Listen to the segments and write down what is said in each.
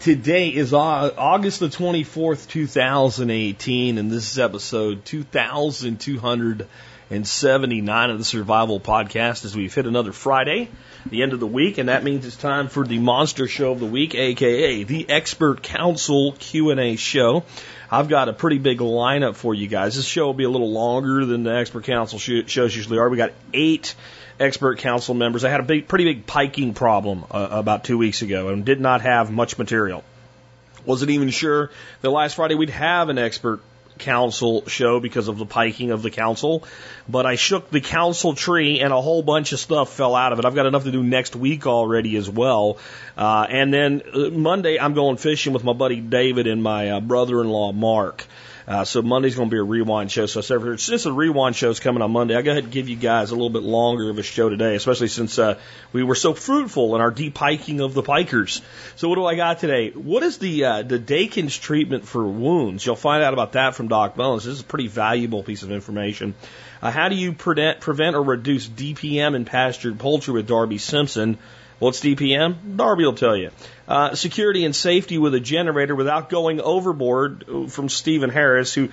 Today is August the 24th, 2018, and this is episode 2279 of the Survival Podcast as we've hit another Friday, the end of the week, and that means it's time for the monster show of the week, aka the Expert Council Q&A show. I've got a pretty big lineup for you guys. This show will be a little longer than the Expert Council shows usually are. We got eight expert council members. I had a big, pretty big piking problem uh, about two weeks ago and did not have much material. Wasn't even sure that last Friday we'd have an expert council show because of the piking of the council, but I shook the council tree and a whole bunch of stuff fell out of it. I've got enough to do next week already as well. Uh, and then uh, Monday I'm going fishing with my buddy David and my uh, brother-in-law Mark. Uh, so Monday's going to be a rewind show. So it's just a rewind show's coming on Monday. I go ahead and give you guys a little bit longer of a show today, especially since uh, we were so fruitful in our deep hiking of the pikers. So what do I got today? What is the uh, the Dakin's treatment for wounds? You'll find out about that from Doc Bones. This is a pretty valuable piece of information. Uh, how do you prevent, prevent or reduce DPM in pastured poultry with Darby Simpson? What's DPM? Darby will tell you. Uh, security and safety with a generator without going overboard from Stephen Harris, who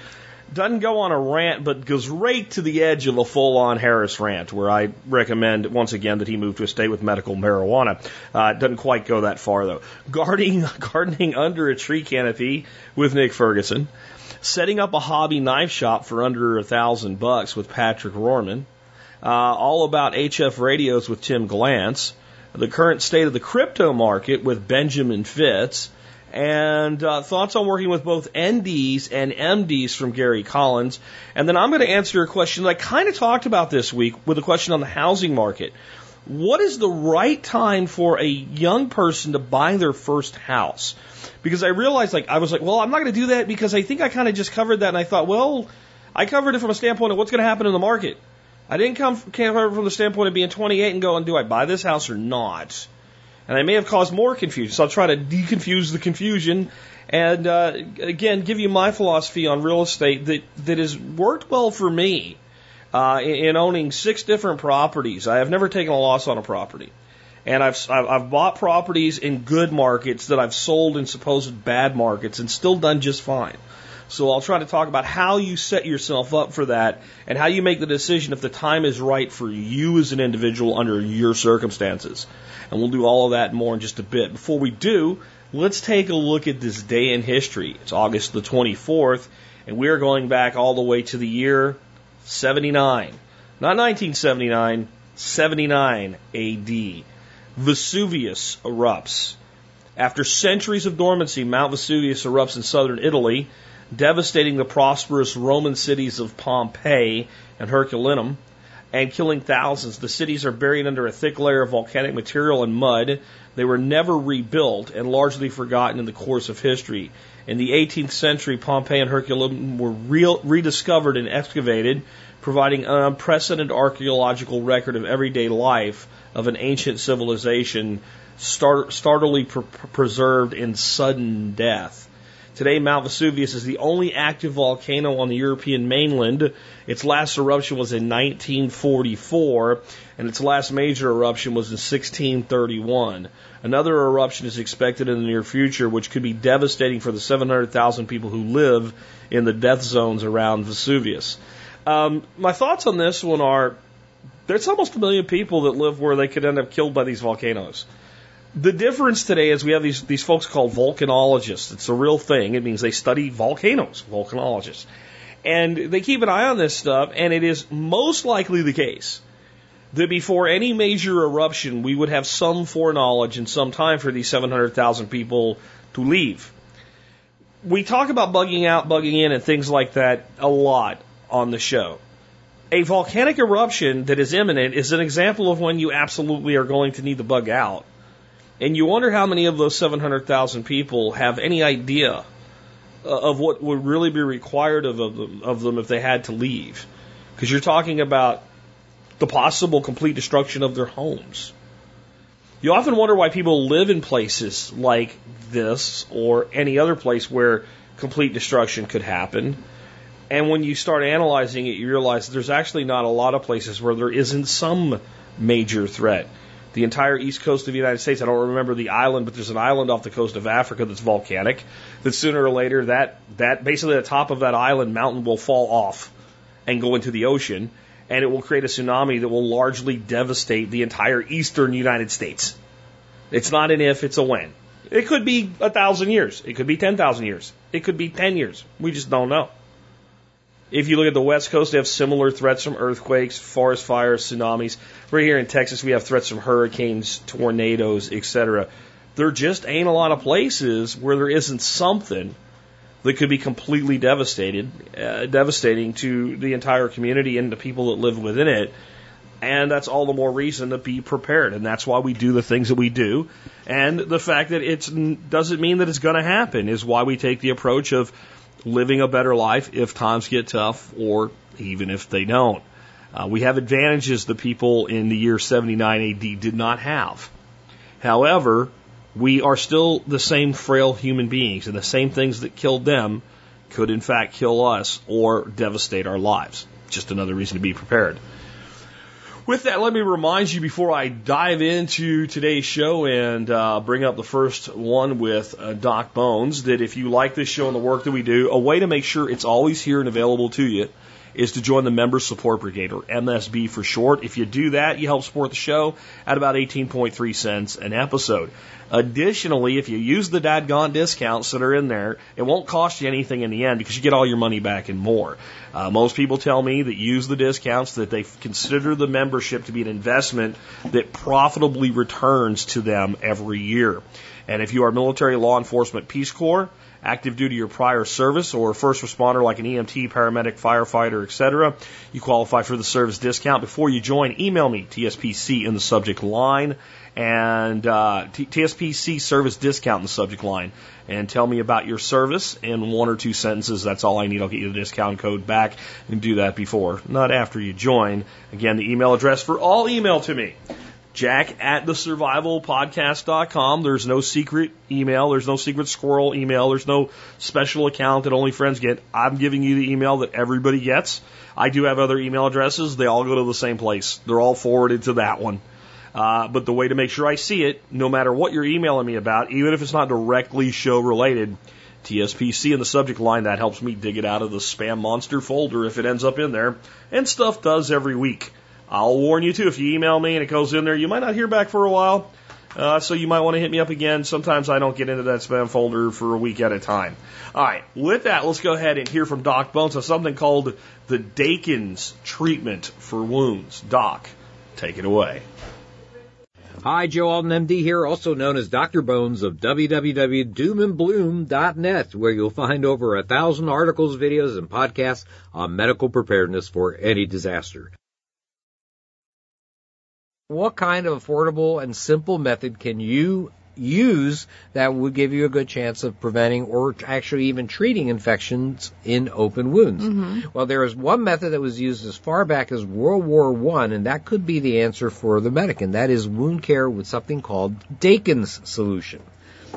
doesn't go on a rant, but goes right to the edge of a full on Harris rant, where I recommend once again that he move to a state with medical marijuana. Uh, doesn't quite go that far though. Gardening, gardening under a tree canopy with Nick Ferguson. Setting up a hobby knife shop for under a thousand bucks with Patrick Rorman. Uh, all about HF radios with Tim Glantz the current state of the crypto market with Benjamin Fitz, and uh, thoughts on working with both NDs and MDs from Gary Collins. And then I'm going to answer a question that I kind of talked about this week with a question on the housing market. What is the right time for a young person to buy their first house? Because I realized, like, I was like, well, I'm not going to do that because I think I kind of just covered that, and I thought, well, I covered it from a standpoint of what's going to happen in the market. I didn't come from the standpoint of being 28 and going, do I buy this house or not? And I may have caused more confusion. So I'll try to deconfuse the confusion and, uh, again, give you my philosophy on real estate that, that has worked well for me uh, in, in owning six different properties. I have never taken a loss on a property. And I've, I've bought properties in good markets that I've sold in supposed bad markets and still done just fine. So I'll try to talk about how you set yourself up for that and how you make the decision if the time is right for you as an individual under your circumstances. And we'll do all of that more in just a bit. Before we do, let's take a look at this day in history. It's August the 24th, and we're going back all the way to the year 79. Not 1979, 79 AD. Vesuvius erupts. After centuries of dormancy, Mount Vesuvius erupts in southern Italy devastating the prosperous Roman cities of Pompeii and Herculaneum and killing thousands. The cities are buried under a thick layer of volcanic material and mud. They were never rebuilt and largely forgotten in the course of history. In the 18th century, Pompeii and Herculaneum were real, rediscovered and excavated, providing an unprecedented archaeological record of everyday life of an ancient civilization start, startlingly pr- preserved in sudden death. Today, Mount Vesuvius is the only active volcano on the European mainland. Its last eruption was in 1944, and its last major eruption was in 1631. Another eruption is expected in the near future, which could be devastating for the 700,000 people who live in the death zones around Vesuvius. Um, my thoughts on this one are there's almost a million people that live where they could end up killed by these volcanoes. The difference today is we have these, these folks called volcanologists. It's a real thing. It means they study volcanoes, volcanologists. And they keep an eye on this stuff, and it is most likely the case that before any major eruption, we would have some foreknowledge and some time for these 700,000 people to leave. We talk about bugging out, bugging in, and things like that a lot on the show. A volcanic eruption that is imminent is an example of when you absolutely are going to need to bug out. And you wonder how many of those 700,000 people have any idea uh, of what would really be required of, them, of them if they had to leave. Because you're talking about the possible complete destruction of their homes. You often wonder why people live in places like this or any other place where complete destruction could happen. And when you start analyzing it, you realize there's actually not a lot of places where there isn't some major threat. The entire east coast of the United States, I don't remember the island, but there's an island off the coast of Africa that's volcanic. That sooner or later, that, that basically the top of that island mountain will fall off and go into the ocean, and it will create a tsunami that will largely devastate the entire eastern United States. It's not an if, it's a when. It could be a thousand years. It could be 10,000 years. It could be 10 years. We just don't know. If you look at the West Coast, they have similar threats from earthquakes, forest fires, tsunamis. Right here in Texas, we have threats from hurricanes, tornadoes, etc. There just ain't a lot of places where there isn't something that could be completely devastated, uh, devastating to the entire community and the people that live within it. And that's all the more reason to be prepared. And that's why we do the things that we do. And the fact that it doesn't mean that it's going to happen is why we take the approach of living a better life if times get tough or even if they don't. Uh, we have advantages that people in the year 79 AD did not have. However, we are still the same frail human beings, and the same things that killed them could in fact kill us or devastate our lives. Just another reason to be prepared. With that, let me remind you before I dive into today's show and uh, bring up the first one with uh, Doc Bones that if you like this show and the work that we do, a way to make sure it's always here and available to you is to join the Member Support Brigade, or MSB for short. If you do that, you help support the show at about 18.3 cents an episode. Additionally, if you use the dadgone discounts that are in there, it won't cost you anything in the end because you get all your money back and more. Uh, most people tell me that use the discounts that they consider the membership to be an investment that profitably returns to them every year. And if you are military, law enforcement, Peace Corps, active duty or prior service, or first responder like an EMT, paramedic, firefighter, etc., you qualify for the service discount. Before you join, email me, TSPC in the subject line, and uh, TSPC service discount in the subject line, and tell me about your service in one or two sentences. That's all I need. I'll get you the discount code back and do that before, not after you join. Again, the email address for all email to me jack at the survivalpodcast.com. There's no secret email. There's no secret squirrel email. There's no special account that only friends get. I'm giving you the email that everybody gets. I do have other email addresses. They all go to the same place. They're all forwarded to that one. Uh, but the way to make sure I see it, no matter what you're emailing me about, even if it's not directly show related, TSPC in the subject line, that helps me dig it out of the spam monster folder if it ends up in there. And stuff does every week. I'll warn you too, if you email me and it goes in there, you might not hear back for a while. Uh, so you might want to hit me up again. Sometimes I don't get into that spam folder for a week at a time. All right, with that, let's go ahead and hear from Doc Bones on something called the Dakins treatment for wounds. Doc, take it away. Hi, Joe Alton, MD here, also known as Dr. Bones of www.doomandbloom.net, where you'll find over a thousand articles, videos, and podcasts on medical preparedness for any disaster. What kind of affordable and simple method can you use that would give you a good chance of preventing or actually even treating infections in open wounds. Mm-hmm. Well, there is one method that was used as far back as World War One, and that could be the answer for the medic, and that is wound care with something called Dakin's solution.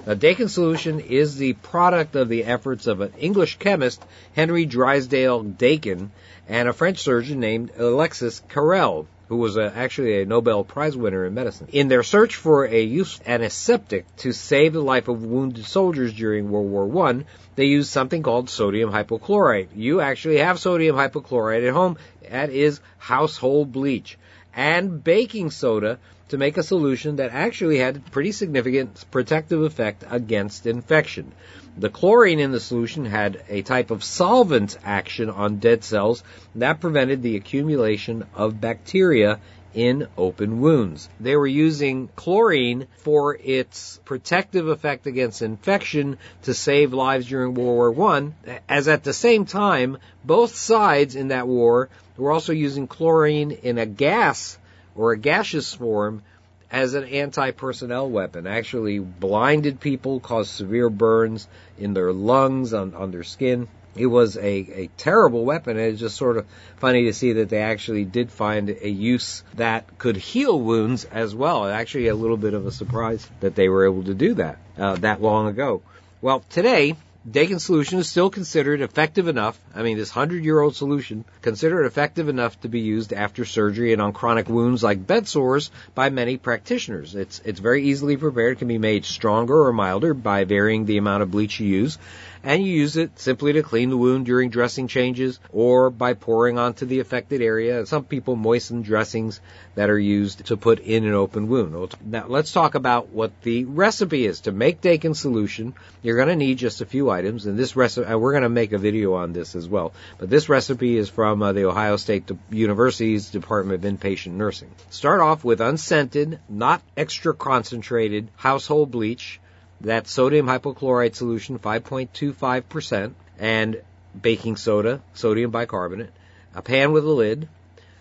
Now, Dakin's solution is the product of the efforts of an English chemist, Henry Drysdale Dakin, and a French surgeon named Alexis Carrel who was a, actually a Nobel Prize winner in medicine. In their search for a antiseptic to save the life of wounded soldiers during World War I, they used something called sodium hypochlorite. You actually have sodium hypochlorite at home. That is household bleach. And baking soda to make a solution that actually had pretty significant protective effect against infection. The chlorine in the solution had a type of solvent action on dead cells that prevented the accumulation of bacteria in open wounds. They were using chlorine for its protective effect against infection to save lives during World War I, as at the same time, both sides in that war were also using chlorine in a gas or a gaseous form as an anti-personnel weapon. Actually blinded people, caused severe burns in their lungs, on, on their skin. it was a, a terrible weapon. And it's just sort of funny to see that they actually did find a use that could heal wounds as well. Actually, a little bit of a surprise that they were able to do that uh, that long ago. Well, today Dakin solution is still considered effective enough. I mean, this hundred year old solution considered effective enough to be used after surgery and on chronic wounds like bed sores by many practitioners. It's it's very easily prepared. Can be made stronger or milder by varying the amount of bleach you use and you use it simply to clean the wound during dressing changes or by pouring onto the affected area. Some people moisten dressings that are used to put in an open wound. Now let's talk about what the recipe is. To make Dakin solution, you're going to need just a few items, and this recipe, we're going to make a video on this as well. But this recipe is from uh, the Ohio State University's Department of Inpatient Nursing. Start off with unscented, not extra concentrated household bleach that's sodium hypochlorite solution, 5.25%, and baking soda, sodium bicarbonate, a pan with a lid,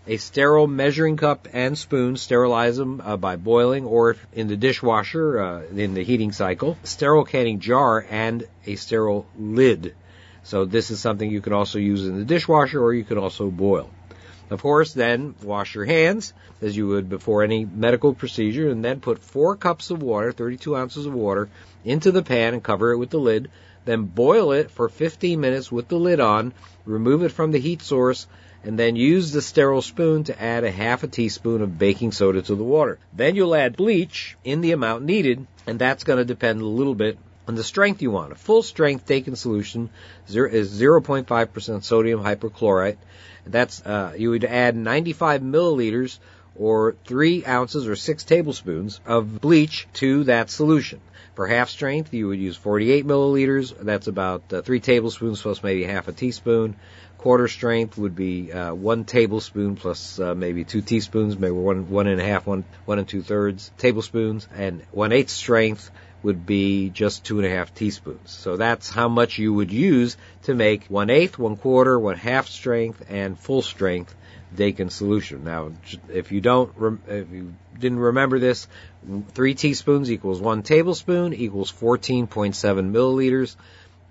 a sterile measuring cup and spoon, sterilize them uh, by boiling or in the dishwasher uh, in the heating cycle, sterile canning jar, and a sterile lid. So this is something you can also use in the dishwasher or you can also boil. Of course, then wash your hands as you would before any medical procedure and then put four cups of water, 32 ounces of water, into the pan and cover it with the lid. Then boil it for 15 minutes with the lid on, remove it from the heat source, and then use the sterile spoon to add a half a teaspoon of baking soda to the water. Then you'll add bleach in the amount needed, and that's going to depend a little bit on the strength you want. A full strength Dakin solution is 0.5% sodium hypochlorite. That's uh, you would add 95 milliliters or three ounces or six tablespoons of bleach to that solution. For half strength, you would use 48 milliliters. That's about uh, three tablespoons plus maybe half a teaspoon. Quarter strength would be uh, one tablespoon plus uh, maybe two teaspoons, maybe one one and a half, one one and two thirds tablespoons, and one eighth strength would be just two and a half teaspoons. So that's how much you would use to make one eighth, one quarter, one half strength, and full strength Dakin solution. Now, if you don't, if you didn't remember this, three teaspoons equals one tablespoon equals 14.7 milliliters.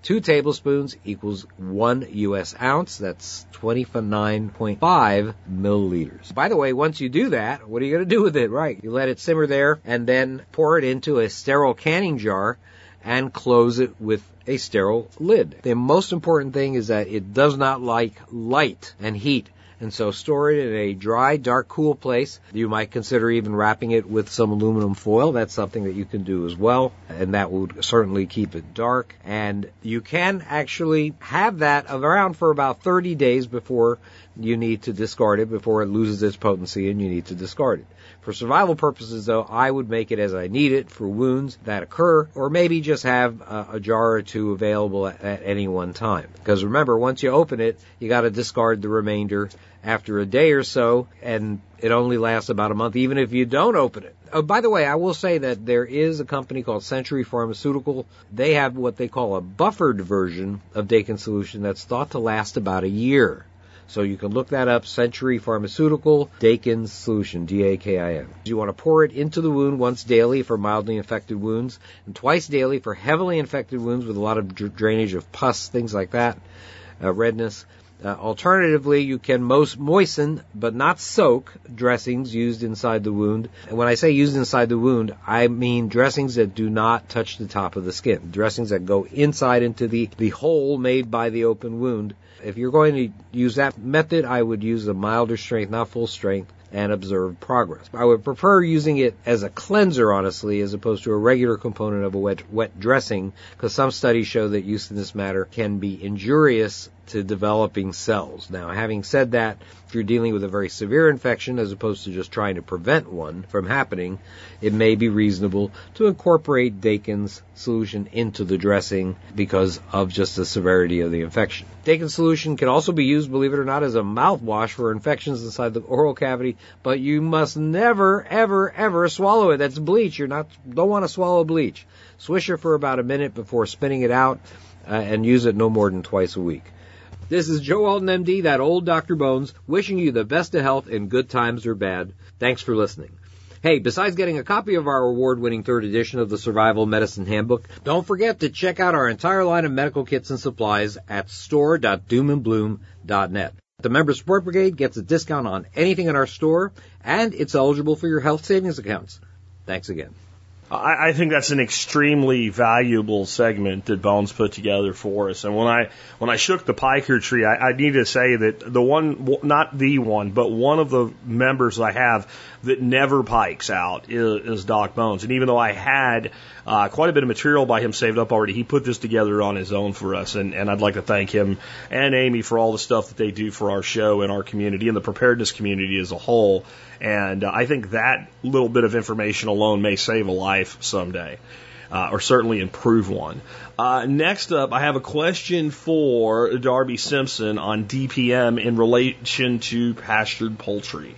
Two tablespoons equals one U.S. ounce. That's 29.5 milliliters. By the way, once you do that, what are you going to do with it? Right. You let it simmer there and then pour it into a sterile canning jar and close it with a sterile lid. The most important thing is that it does not like light and heat and so store it in a dry, dark, cool place. You might consider even wrapping it with some aluminum foil. That's something that you can do as well, and that would certainly keep it dark. And you can actually have that around for about 30 days before you need to discard it, before it loses its potency and you need to discard it. For survival purposes, though, I would make it as I need it for wounds that occur, or maybe just have a, a jar or two available at, at any one time. Because remember, once you open it, you got to discard the remainder after a day or so, and it only lasts about a month, even if you don't open it. Oh, by the way, I will say that there is a company called Century Pharmaceutical. They have what they call a buffered version of Dakin solution that's thought to last about a year. So you can look that up, Century Pharmaceutical, Dakin Solution, D-A-K-I-N. You want to pour it into the wound once daily for mildly infected wounds, and twice daily for heavily infected wounds with a lot of drainage of pus, things like that, uh, redness. Uh, alternatively, you can most moisten but not soak dressings used inside the wound. And when I say used inside the wound, I mean dressings that do not touch the top of the skin. Dressings that go inside into the, the hole made by the open wound if you're going to use that method, I would use a milder strength, not full strength, and observe progress. I would prefer using it as a cleanser, honestly, as opposed to a regular component of a wet, wet dressing, because some studies show that use in this matter can be injurious to developing cells. Now, having said that, if you're dealing with a very severe infection as opposed to just trying to prevent one from happening, it may be reasonable to incorporate Dakin's solution into the dressing because of just the severity of the infection. Dakin's solution can also be used, believe it or not, as a mouthwash for infections inside the oral cavity, but you must never, ever, ever swallow it. That's bleach. You're not, don't want to swallow bleach. Swish it for about a minute before spinning it out uh, and use it no more than twice a week. This is Joe Alton, MD, that old Dr. Bones, wishing you the best of health in good times or bad. Thanks for listening. Hey, besides getting a copy of our award-winning third edition of the Survival Medicine Handbook, don't forget to check out our entire line of medical kits and supplies at store.doomandbloom.net. The Member Support Brigade gets a discount on anything in our store, and it's eligible for your health savings accounts. Thanks again. I, I think that's an extremely valuable segment that Bones put together for us. And when I when I shook the piker tree, I, I need to say that the one, not the one, but one of the members I have that never pikes out is, is Doc Bones. And even though I had uh, quite a bit of material by him saved up already, he put this together on his own for us. And, and I'd like to thank him and Amy for all the stuff that they do for our show and our community and the preparedness community as a whole. And uh, I think that little bit of information alone may save a life someday. Uh, or certainly improve one. Uh, next up, I have a question for Darby Simpson on DPM in relation to pastured poultry.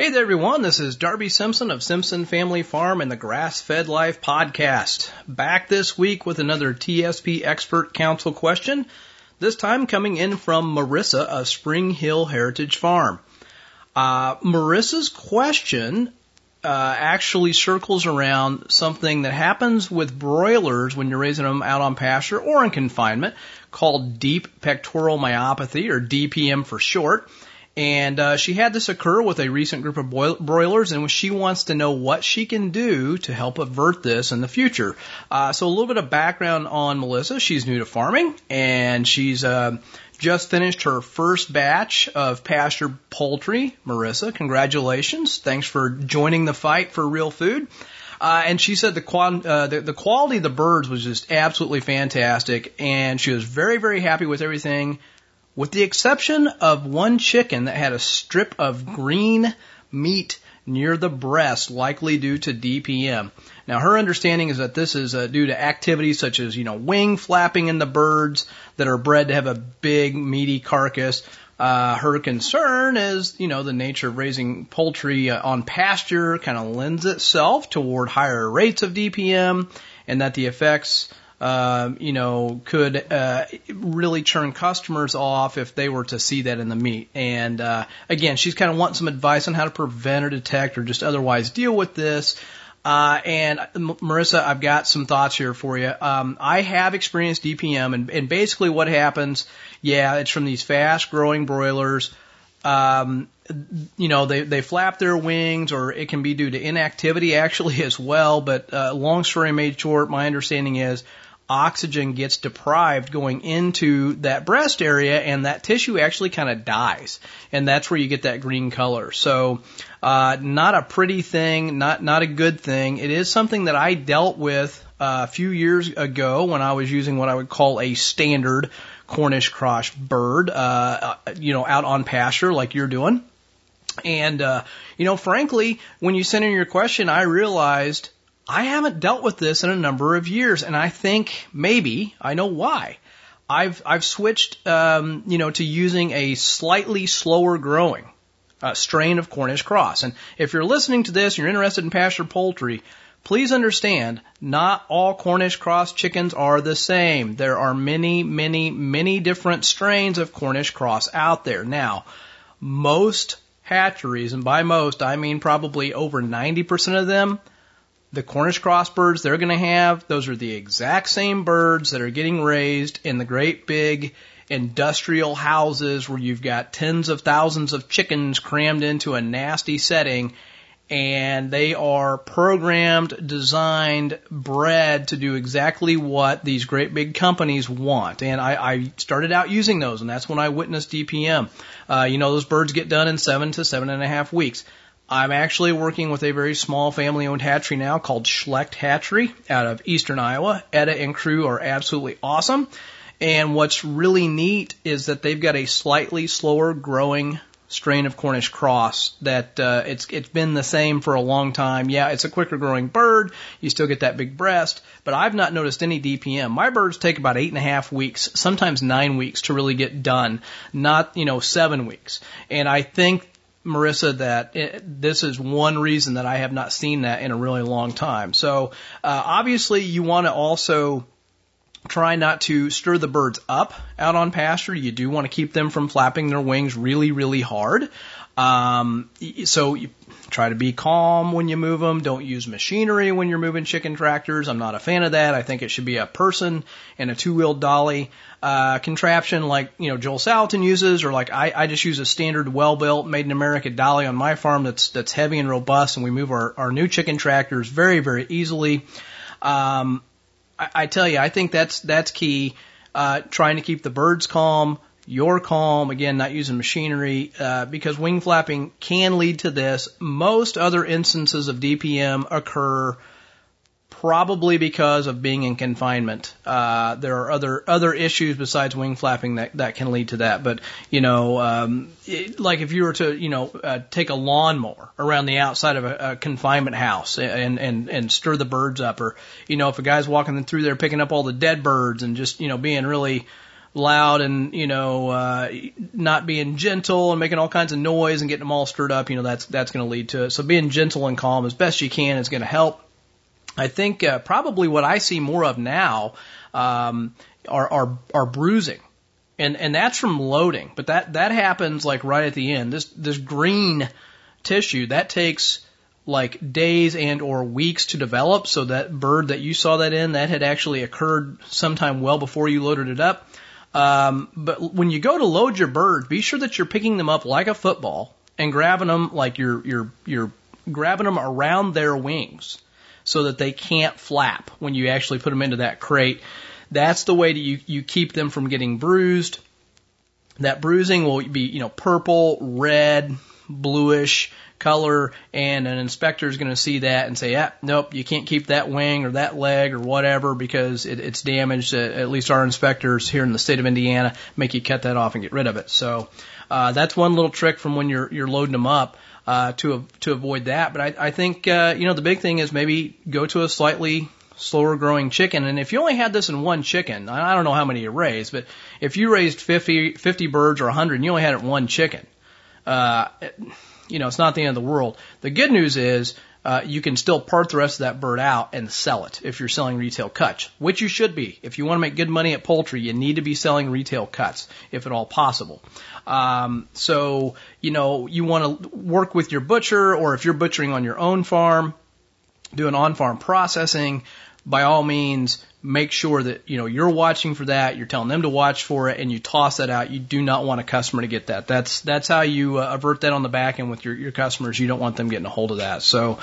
Hey there, everyone. This is Darby Simpson of Simpson Family Farm and the Grass Fed Life podcast. Back this week with another TSP Expert Council question. This time coming in from Marissa of Spring Hill Heritage Farm. Uh, Marissa's question uh, actually circles around something that happens with broilers when you're raising them out on pasture or in confinement called deep pectoral myopathy or DPM for short. And uh, she had this occur with a recent group of broilers, and she wants to know what she can do to help avert this in the future. Uh, so a little bit of background on Melissa. She's new to farming, and she's uh, just finished her first batch of pasture poultry. Marissa, congratulations. Thanks for joining the fight for real food. Uh, and she said the, uh, the, the quality of the birds was just absolutely fantastic, and she was very, very happy with everything, with the exception of one chicken that had a strip of green meat near the breast, likely due to DPM. Now, her understanding is that this is uh, due to activities such as, you know, wing flapping in the birds that are bred to have a big, meaty carcass. Uh, her concern is, you know, the nature of raising poultry uh, on pasture kind of lends itself toward higher rates of DPM, and that the effects uh, you know, could uh, really turn customers off if they were to see that in the meat. And uh, again, she's kind of wanting some advice on how to prevent or detect or just otherwise deal with this. Uh, and Marissa, I've got some thoughts here for you. Um, I have experienced DPM, and, and basically what happens, yeah, it's from these fast growing broilers. Um, you know, they, they flap their wings, or it can be due to inactivity actually as well. But uh, long story made short, my understanding is oxygen gets deprived going into that breast area and that tissue actually kind of dies. And that's where you get that green color. So, uh, not a pretty thing, not, not a good thing. It is something that I dealt with uh, a few years ago when I was using what I would call a standard Cornish cross bird, uh, uh, you know, out on pasture like you're doing. And, uh, you know, frankly, when you sent in your question, I realized I haven't dealt with this in a number of years, and I think maybe I know why. I've I've switched, um, you know, to using a slightly slower growing uh, strain of Cornish cross. And if you're listening to this, and you're interested in pasture poultry. Please understand, not all Cornish cross chickens are the same. There are many, many, many different strains of Cornish cross out there. Now, most hatcheries, and by most I mean probably over 90% of them, the Cornish cross birds they're going to have, those are the exact same birds that are getting raised in the great big industrial houses where you've got tens of thousands of chickens crammed into a nasty setting and they are programmed, designed, bred to do exactly what these great big companies want. And I, I started out using those, and that's when I witnessed DPM. Uh, you know, those birds get done in seven to seven and a half weeks. I'm actually working with a very small family owned hatchery now called Schlecht Hatchery out of eastern Iowa. Etta and crew are absolutely awesome. And what's really neat is that they've got a slightly slower growing strain of Cornish cross that uh, it's it's been the same for a long time. Yeah, it's a quicker growing bird. You still get that big breast, but I've not noticed any DPM. My birds take about eight and a half weeks, sometimes nine weeks to really get done, not you know seven weeks. And I think Marissa, that it, this is one reason that I have not seen that in a really long time. So uh, obviously, you want to also try not to stir the birds up out on pasture. You do want to keep them from flapping their wings really, really hard. Um, so you try to be calm when you move them. Don't use machinery when you're moving chicken tractors. I'm not a fan of that. I think it should be a person and a two-wheeled dolly uh, contraption like you know Joel Salatin uses, or like I, I just use a standard well-built, made in America dolly on my farm that's that's heavy and robust, and we move our, our new chicken tractors very very easily. Um, I, I tell you, I think that's that's key. Uh, trying to keep the birds calm, you're calm. Again, not using machinery uh, because wing flapping can lead to this. Most other instances of DPM occur probably because of being in confinement. Uh, there are other other issues besides wing flapping that that can lead to that. But you know, um, it, like if you were to you know uh, take a lawnmower around the outside of a, a confinement house and and and stir the birds up, or you know if a guy's walking through there picking up all the dead birds and just you know being really loud and you know uh, not being gentle and making all kinds of noise and getting them all stirred up, you know that's that's going to lead to it. So being gentle and calm as best you can is going to help. I think uh, probably what I see more of now um, are, are are bruising, and and that's from loading. But that that happens like right at the end. This this green tissue that takes like days and or weeks to develop. So that bird that you saw that in that had actually occurred sometime well before you loaded it up. Um, but when you go to load your birds, be sure that you're picking them up like a football and grabbing them like you're you're you're grabbing them around their wings so that they can't flap when you actually put them into that crate. That's the way that you, you keep them from getting bruised. That bruising will be, you know, purple, red, bluish color, and an inspector is going to see that and say, yeah, nope, you can't keep that wing or that leg or whatever because it, it's damaged. Uh, at least our inspectors here in the state of Indiana make you cut that off and get rid of it. So uh, that's one little trick from when you're you're loading them up uh, to to avoid that. But I, I think uh, you know the big thing is maybe go to a slightly slower growing chicken. And if you only had this in one chicken, I don't know how many you raised, but if you raised 50, 50 birds or 100 and you only had it in one chicken, uh, you know, it's not the end of the world. The good news is uh, you can still part the rest of that bird out and sell it if you're selling retail cuts, which you should be. If you want to make good money at poultry, you need to be selling retail cuts, if at all possible. Um, so, you know, you want to work with your butcher, or if you're butchering on your own farm, doing on-farm processing, by all means, make sure that you know you're watching for that. You're telling them to watch for it, and you toss that out. You do not want a customer to get that. That's that's how you uh, avert that on the back end with your your customers. You don't want them getting a hold of that. So,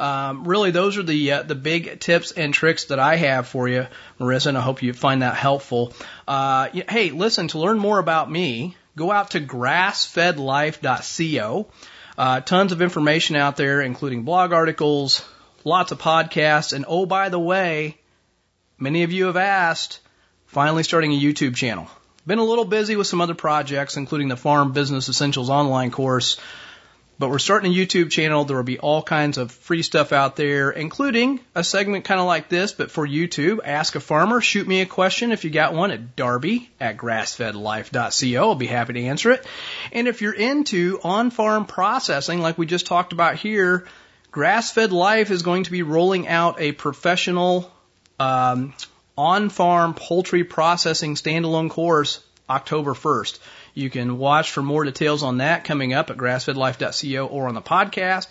um, really, those are the uh, the big tips and tricks that I have for you, Marissa, and I hope you find that helpful. Uh, hey, listen to learn more about me. Go out to grassfedlife.co. Uh, tons of information out there, including blog articles, lots of podcasts, and oh, by the way, many of you have asked, finally starting a YouTube channel. Been a little busy with some other projects, including the Farm Business Essentials online course, but we're starting a YouTube channel. There will be all kinds of free stuff out there, including a segment kind of like this, but for YouTube. Ask a farmer. Shoot me a question if you got one at darby at grassfedlife.co. I'll be happy to answer it. And if you're into on-farm processing, like we just talked about here, Grass-Fed Life is going to be rolling out a professional um, on-farm poultry processing standalone course October 1st. You can watch for more details on that coming up at grassfedlife.co or on the podcast.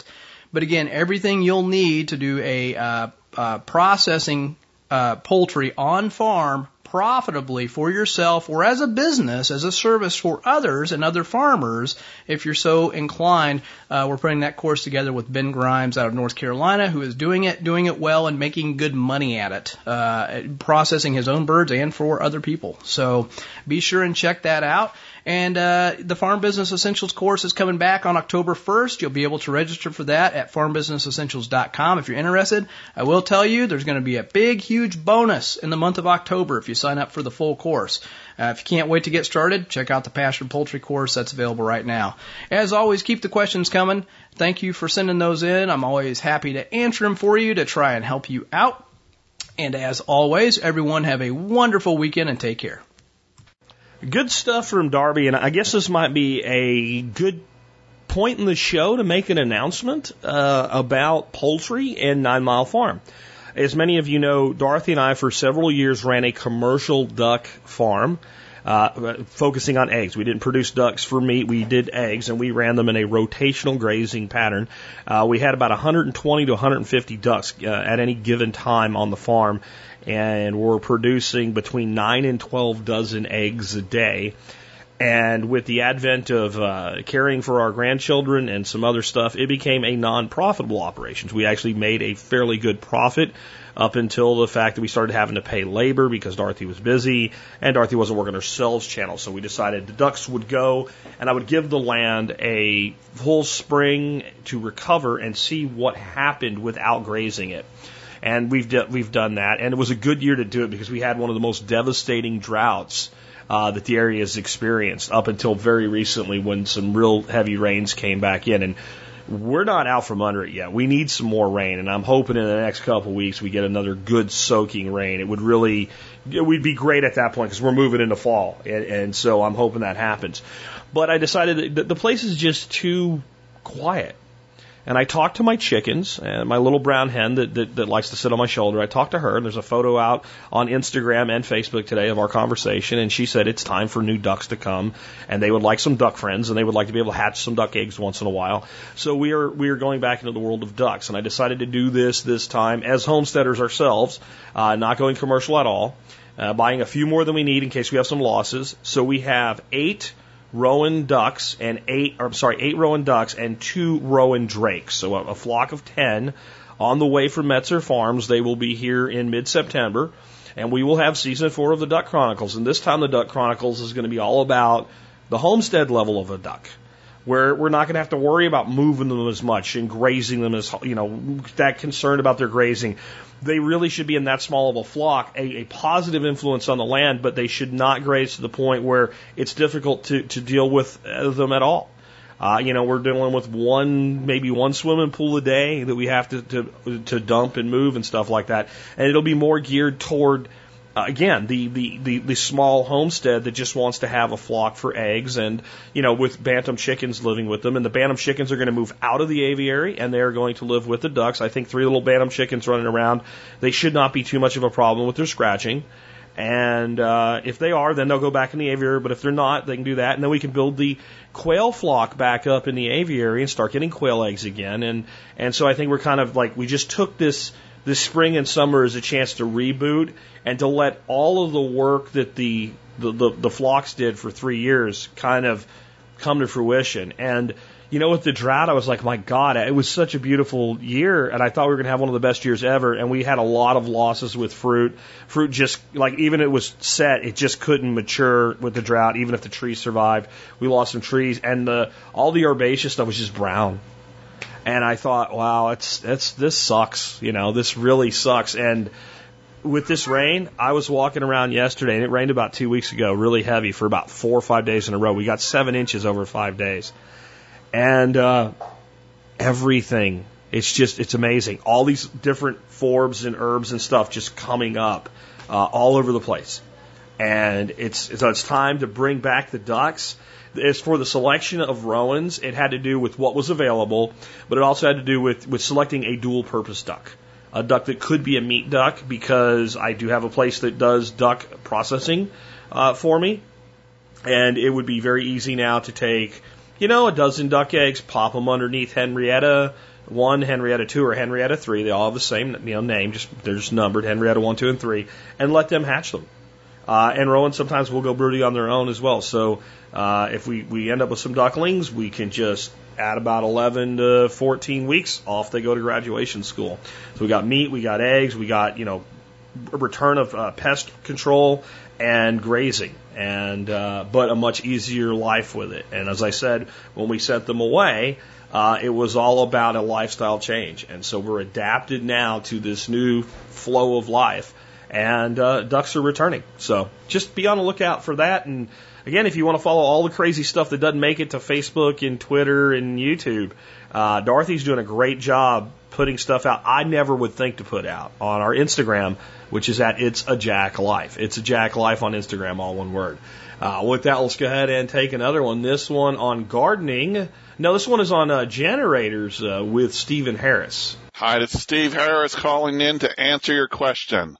But again, everything you'll need to do a uh, uh, processing uh, poultry on farm profitably for yourself or as a business, as a service for others and other farmers, if you're so inclined. Uh, we're putting that course together with Ben Grimes out of North Carolina, who is doing it, doing it well, and making good money at it, uh, processing his own birds and for other people. So be sure and check that out. And uh, the Farm Business Essentials course is coming back on October 1st. You'll be able to register for that at farmbusinessessentials.com if you're interested. I will tell you there's going to be a big, huge bonus in the month of October if you sign up for the full course. Uh, if you can't wait to get started, check out the Pasture Poultry course that's available right now. As always, keep the questions coming. Thank you for sending those in. I'm always happy to answer them for you to try and help you out. And as always, everyone have a wonderful weekend and take care. Good stuff from Darby, and I guess this might be a good point in the show to make an announcement uh, about poultry and Nine Mile Farm. As many of you know, Dorothy and I for several years ran a commercial duck farm. uh, focusing on eggs. We didn't produce ducks for meat. We did eggs, and we ran them in a rotational grazing pattern. Uh, we had about 120 to 150 ducks uh, at any given time on the farm, and we're producing between nine and 12 dozen eggs a day. And with the advent of uh, caring for our grandchildren and some other stuff, it became a non-profitable operation. We actually made a fairly good profit up until the fact that we started having to pay labor because Dorothy was busy and Dorothy wasn't working her sales channel. So we decided the ducks would go and I would give the land a full spring to recover and see what happened without grazing it. And we've, we've done that. And it was a good year to do it because we had one of the most devastating droughts uh, that the area has experienced up until very recently when some real heavy rains came back in. And we're not out from under it yet. We need some more rain, and I'm hoping in the next couple of weeks we get another good soaking rain. It would really, we'd be great at that point because we're moving into fall, and, and so I'm hoping that happens. But I decided that the place is just too quiet. And I talked to my chickens and my little brown hen that, that, that likes to sit on my shoulder. I talked to her, and there's a photo out on Instagram and Facebook today of our conversation. And she said it's time for new ducks to come, and they would like some duck friends, and they would like to be able to hatch some duck eggs once in a while. So we are we are going back into the world of ducks, and I decided to do this this time as homesteaders ourselves, uh, not going commercial at all, uh, buying a few more than we need in case we have some losses. So we have eight Rouen ducks and eight, or I'm sorry, eight Rouen ducks and two Rouen drakes. So a, a flock of 10 on the way from Metzer Farms. They will be here in mid-September and we will have season four of the Duck Chronicles. And this time the Duck Chronicles is going to be all about the homestead level of a duck. Where we're not going to have to worry about moving them as much and grazing them as, you know, that concerned about their grazing they really should be in that small of a flock, a, a positive influence on the land, but they should not graze to the point where it's difficult to, to deal with them at all. Uh, you know, we're dealing with one, maybe one swimming pool a day that we have to, to, to dump and move and stuff like that. And it'll be more geared toward uh, again, the, the, the, the small homestead that just wants to have a flock for eggs and, you know, with bantam chickens living with them. And the bantam chickens are going to move out of the aviary and they're going to live with the ducks. I think three little bantam chickens running around, they should not be too much of a problem with their scratching. And uh, if they are, then they'll go back in the aviary. But if they're not, they can do that. And then we can build the quail flock back up in the aviary and start getting quail eggs again. And and so I think we're kind of like we just took this this spring and summer is a chance to reboot and to let all of the work that the the, the, the flocks did for three years kind of come to fruition. And you know, with the drought, I was like, my God, it was such a beautiful year, and I thought we were going to have one of the best years ever. And we had a lot of losses with fruit. Fruit just like even it was set, it just couldn't mature with the drought, even if the trees survived. We lost some trees, and the all the herbaceous stuff was just brown. And I thought, wow, it's it's this sucks. You know, this really sucks. And with this rain, I was walking around yesterday, and it rained about two weeks ago, really heavy for about four or five days in a row. We got seven inches over five days, and uh, everything. It's just it's amazing. All these different forbs and herbs and stuff just coming up uh, all over the place, and it's so it's time to bring back the ducks as for the selection of Rouens, it had to do with what was available, but it also had to do with, with selecting a dual purpose duck. A duck that could be a meat duck because I do have a place that does duck processing uh, for me. And it would be very easy now to take, you know, a dozen duck eggs, pop them underneath Henrietta one, Henrietta two, or Henrietta three. They all have the same you know name, just they're just numbered Henrietta one, two, and three, and let them hatch them. Uh, and Rouen sometimes will go broody on their own as well. So uh, if we, we end up with some ducklings, we can just add about 11 to 14 weeks off they go to graduation school. So we got meat, we got eggs, we got, you know, return of uh, pest control and grazing and uh, but a much easier life with it. And as I said, when we sent them away, uh, it was all about a lifestyle change. And so we're adapted now to this new flow of life and uh, ducks are returning. So just be on the lookout for that. And again, if you want to follow all the crazy stuff that doesn't make it to Facebook and Twitter and YouTube, uh, Dorothy's doing a great job putting stuff out I never would think to put out on our Instagram, which is at It's a Jack Life. It's a Jack Life on Instagram, all one word. Uh, with that, let's go ahead and take another one. This one on gardening. No, this one is on uh, generators uh, with Stephen Harris. Hi, this is Steve Harris calling in to answer your question.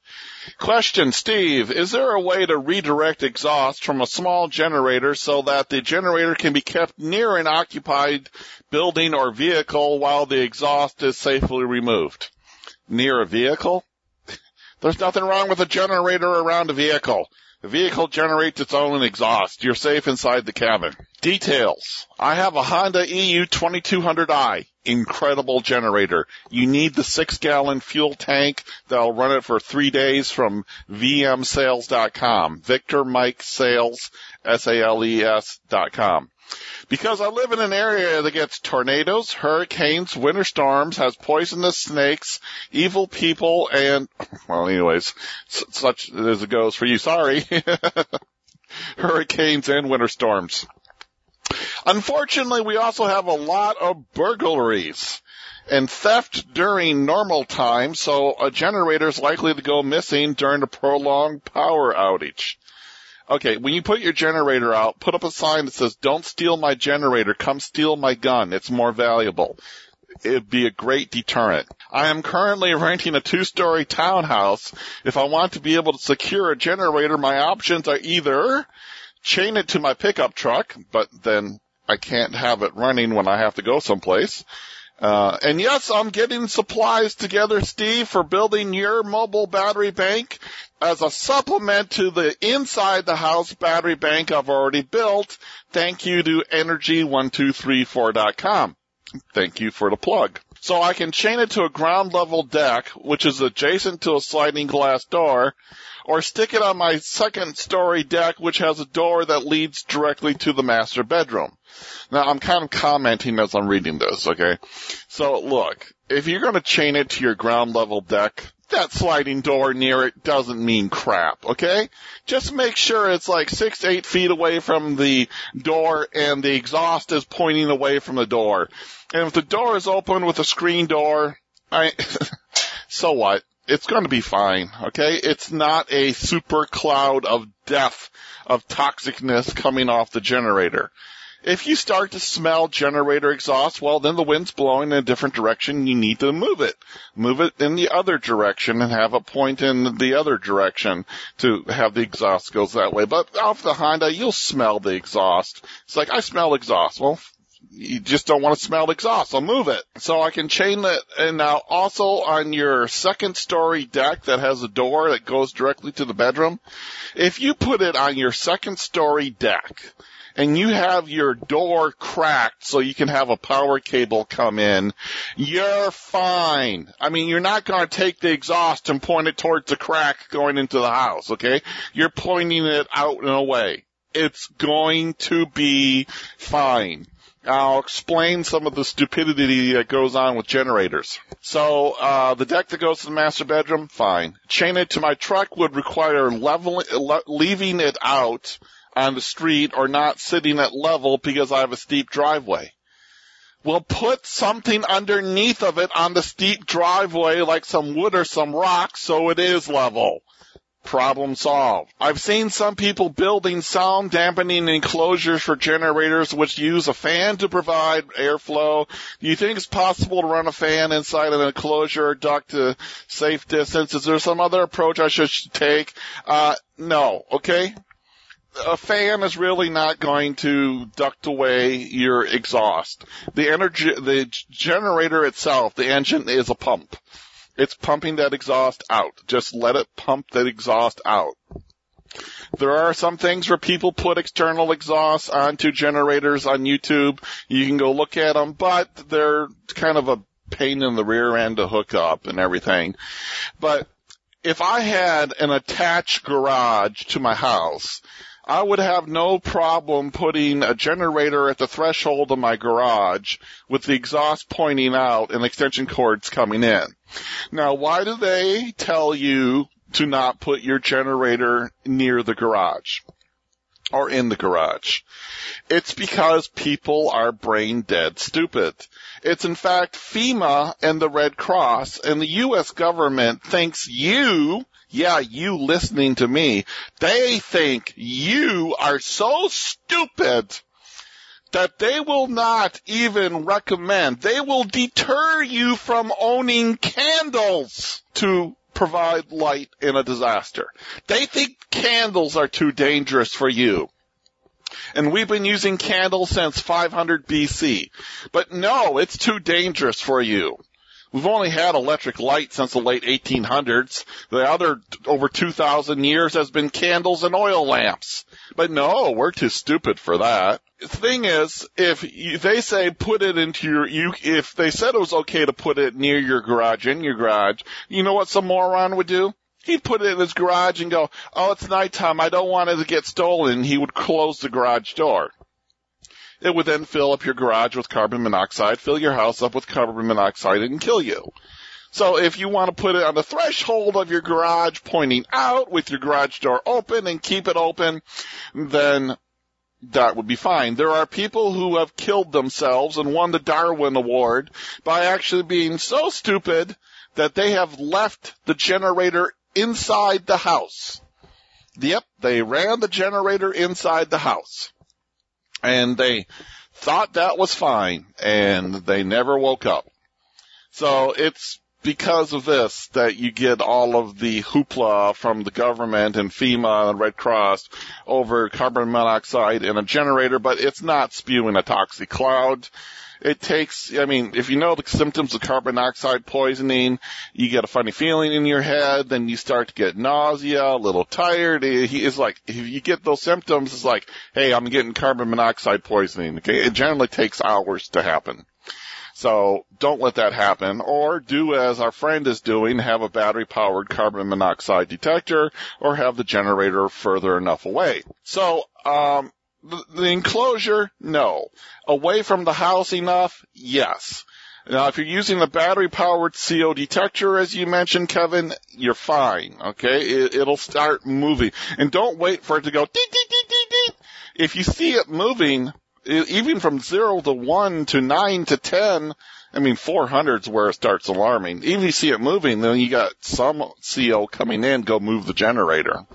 Question, Steve, is there a way to redirect exhaust from a small generator so that the generator can be kept near an occupied building or vehicle while the exhaust is safely removed? Near a vehicle? There's nothing wrong with a generator around a vehicle. The vehicle generates its own exhaust. You're safe inside the cabin. Details. I have a Honda EU 2200i. Incredible generator. You need the six gallon fuel tank that'll run it for three days from vmsales.com. Victor Mike Sales, S-A-L-E-S dot com. Because I live in an area that gets tornadoes, hurricanes, winter storms, has poisonous snakes, evil people, and, well anyways, such as it goes for you, sorry. Hurricanes and winter storms. Unfortunately, we also have a lot of burglaries and theft during normal time, so a generator is likely to go missing during a prolonged power outage. Okay, when you put your generator out, put up a sign that says, don't steal my generator, come steal my gun, it's more valuable. It'd be a great deterrent. I am currently renting a two-story townhouse. If I want to be able to secure a generator, my options are either chain it to my pickup truck, but then I can't have it running when I have to go someplace. Uh, and yes, I'm getting supplies together, Steve, for building your mobile battery bank as a supplement to the inside the house battery bank I've already built. Thank you to energy1234.com. Thank you for the plug. So I can chain it to a ground level deck, which is adjacent to a sliding glass door, or stick it on my second story deck, which has a door that leads directly to the master bedroom. Now I'm kind of commenting as I'm reading this, okay? So look, if you're gonna chain it to your ground level deck, that sliding door near it doesn't mean crap, okay? Just make sure it's like six, eight feet away from the door and the exhaust is pointing away from the door. And if the door is open with a screen door, I, so what? It's to be fine, okay? It's not a super cloud of death, of toxicness coming off the generator. If you start to smell generator exhaust, well, then the wind's blowing in a different direction. You need to move it. Move it in the other direction and have a point in the other direction to have the exhaust goes that way. But off the Honda, you'll smell the exhaust. It's like, I smell exhaust. Well, you just don't want to smell exhaust. I'll move it. So I can chain it. And now also on your second story deck that has a door that goes directly to the bedroom, if you put it on your second story deck, and you have your door cracked so you can have a power cable come in, you're fine. I mean, you're not going to take the exhaust and point it towards the crack going into the house, okay? You're pointing it out and away. It's going to be fine. I'll explain some of the stupidity that goes on with generators. So, uh, the deck that goes to the master bedroom, fine. Chain it to my truck would require leveling, le- leaving it out on the street or not sitting at level because I have a steep driveway. Well, put something underneath of it on the steep driveway, like some wood or some rock, so it is level. Problem solved. I've seen some people building sound dampening enclosures for generators which use a fan to provide airflow. Do you think it's possible to run a fan inside an enclosure or duct to safe distance? Is there some other approach I should take? Uh, no. Okay? A fan is really not going to duct away your exhaust. The energy, the generator itself, the engine is a pump. It's pumping that exhaust out. Just let it pump that exhaust out. There are some things where people put external exhausts onto generators on YouTube. You can go look at them, but they're kind of a pain in the rear end to hook up and everything. But if I had an attached garage to my house, I would have no problem putting a generator at the threshold of my garage with the exhaust pointing out and extension cords coming in. Now, why do they tell you to not put your generator near the garage? Or in the garage. It's because people are brain dead stupid. It's in fact FEMA and the Red Cross and the U.S. government thinks you yeah, you listening to me, they think you are so stupid that they will not even recommend. They will deter you from owning candles to provide light in a disaster. They think candles are too dangerous for you. And we've been using candles since 500 BC. But no, it's too dangerous for you. We've only had electric light since the late 1800s. The other over 2,000 years has been candles and oil lamps. But no, we're too stupid for that. The thing is, if you, they say put it into your, you, if they said it was okay to put it near your garage, in your garage, you know what some moron would do? He'd put it in his garage and go, oh, it's nighttime. I don't want it to get stolen. He would close the garage door. It would then fill up your garage with carbon monoxide, fill your house up with carbon monoxide and kill you. So if you want to put it on the threshold of your garage pointing out with your garage door open and keep it open, then that would be fine. There are people who have killed themselves and won the Darwin Award by actually being so stupid that they have left the generator inside the house. Yep, they ran the generator inside the house. And they thought that was fine and they never woke up. So it's because of this that you get all of the hoopla from the government and FEMA and Red Cross over carbon monoxide in a generator, but it's not spewing a toxic cloud. It takes, I mean, if you know the symptoms of carbon monoxide poisoning, you get a funny feeling in your head, then you start to get nausea, a little tired. It's like, if you get those symptoms, it's like, hey, I'm getting carbon monoxide poisoning. Okay. It generally takes hours to happen. So don't let that happen or do as our friend is doing, have a battery powered carbon monoxide detector or have the generator further enough away. So, um, the, the enclosure, no. Away from the house enough, yes. Now, if you're using the battery powered CO detector, as you mentioned, Kevin, you're fine. Okay. It, it'll start moving and don't wait for it to go dee, dee, dee, dee, dee. If you see it moving, even from zero to one to nine to ten, I mean, 400 is where it starts alarming. Even if you see it moving, then you got some CO coming in, go move the generator.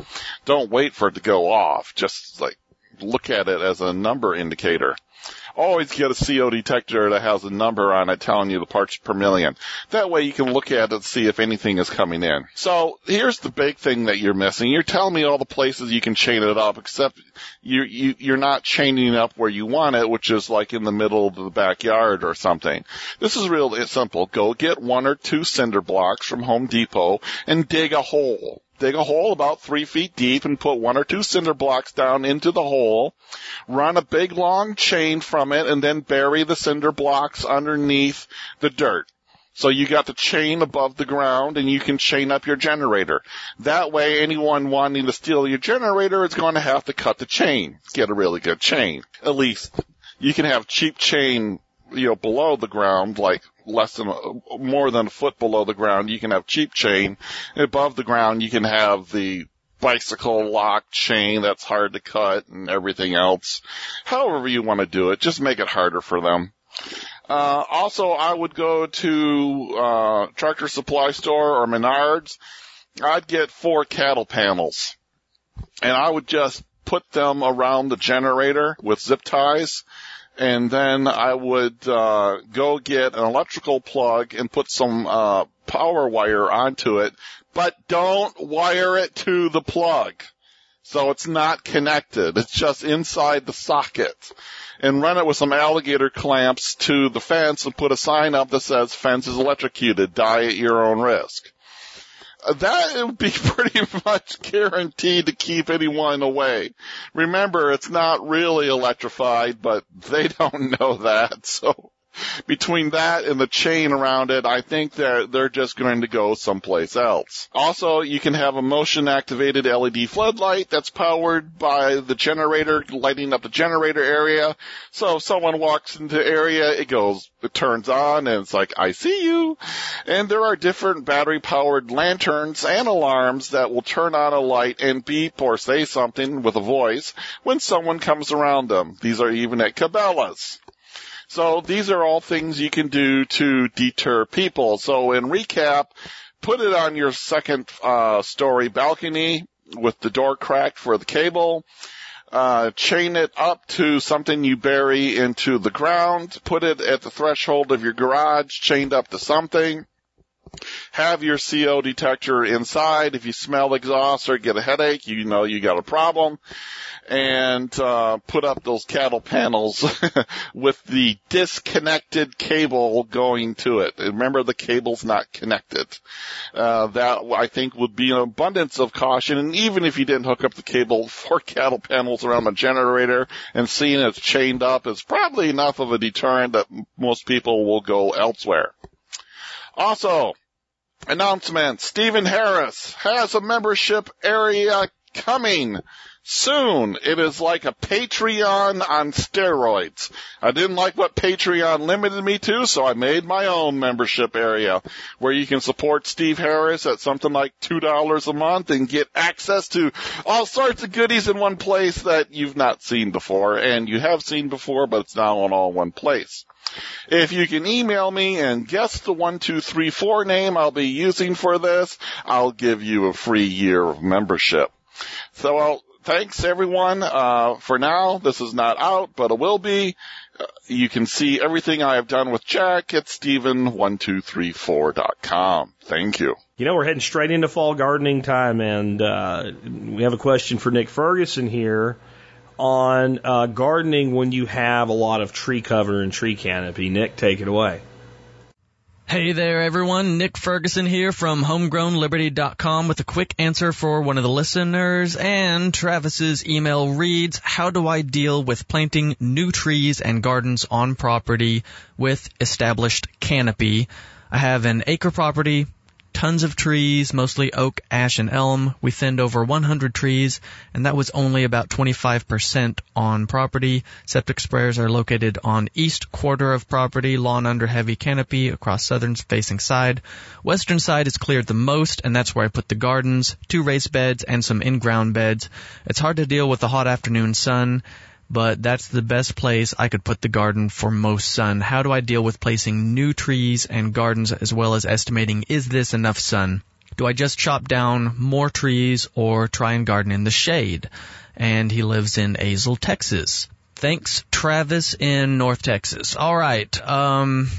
Don't wait for it to go off. Just like look at it as a number indicator always get a CO detector that has a number on it telling you the parts per million. That way you can look at it and see if anything is coming in. So here's the big thing that you're missing. You're telling me all the places you can chain it up, except you, you you're not chaining up where you want it, which is like in the middle of the backyard or something. This is real simple. Go get one or two cinder blocks from Home Depot and dig a hole dig a hole about three feet deep and put one or two cinder blocks down into the hole, run a big long chain from it, and then bury the cinder blocks underneath the dirt. So you got the chain above the ground and you can chain up your generator. That way anyone wanting to steal your generator is going to have to cut the chain. Get a really good chain. At least you can have cheap chain, you know, below the ground, like less than a, more than a foot below the ground, you can have cheap chain. And Above the ground, you can have the bicycle lock chain that's hard to cut and everything else. However you want to do it, just make it harder for them. Uh, also, I would go to uh, Tractor Supply Store or Menards. I'd get four cattle panels, and I would just put them around the generator with zip ties and then I would uh, go get an electrical plug and put some uh, power wire onto it, but don't wire it to the plug. So it's not connected. It's just inside the socket. And run it with some alligator clamps to the fence and put a sign up that says fence is electrocuted. Die at your own risk that would be pretty much guaranteed to keep anyone away. Remember, it's not really electrified, but they don't know that. So between that and the chain around it, I think they're, they're just going to go someplace else. Also, you can have a motion activated LED floodlight that's powered by the generator, lighting up the generator area. So if someone walks into the area, it goes, it turns on and it's like, I see you. And there are different battery powered lanterns and alarms that will turn on a light and beep or say something with a voice when someone comes around them. These are even at Cabela's. So these are all things you can do to deter people. So in recap, put it on your second uh, story balcony with the door cracked for the cable. uh, chain it up to something you bury into the ground, put it at the threshold of your garage, chained up to something. Have your CO detector inside. If you smell exhaust or get a headache, you know you got a problem. And uh, put up those cattle panels with the disconnected cable going to it. Remember, the cable's not connected. Uh, that I think would be an abundance of caution. And even if you didn't hook up the cable for cattle panels around the generator and seeing it's chained up is probably enough of a deterrent that most people will go elsewhere. Also, announcement, Stephen Harris has a membership area coming soon. It is like a Patreon on steroids. I didn't like what Patreon limited me to, so I made my own membership area where you can support Steve Harris at something like $2 a month and get access to all sorts of goodies in one place that you've not seen before and you have seen before, but it's now in all one place. If you can email me and guess the one, two, three, four name I'll be using for this, I'll give you a free year of membership. So I'll, thanks everyone. Uh, for now, this is not out, but it will be. Uh, you can see everything I have done with Jack at Steven1234.com. Thank you. You know, we're heading straight into fall gardening time, and uh, we have a question for Nick Ferguson here on uh, gardening when you have a lot of tree cover and tree canopy. Nick, take it away. Hey there everyone, Nick Ferguson here from homegrownliberty.com with a quick answer for one of the listeners and Travis's email reads, how do I deal with planting new trees and gardens on property with established canopy? I have an acre property, tons of trees, mostly oak, ash, and elm. We thinned over 100 trees, and that was only about 25% on property. Septic sprayers are located on east quarter of property, lawn under heavy canopy across southern facing side. Western side is cleared the most, and that's where I put the gardens, two raised beds, and some in-ground beds. It's hard to deal with the hot afternoon sun but that's the best place I could put the garden for most sun. How do I deal with placing new trees and gardens as well as estimating is this enough sun? Do I just chop down more trees or try and garden in the shade? And he lives in Azle, Texas. Thanks, Travis in North Texas. All right. Um,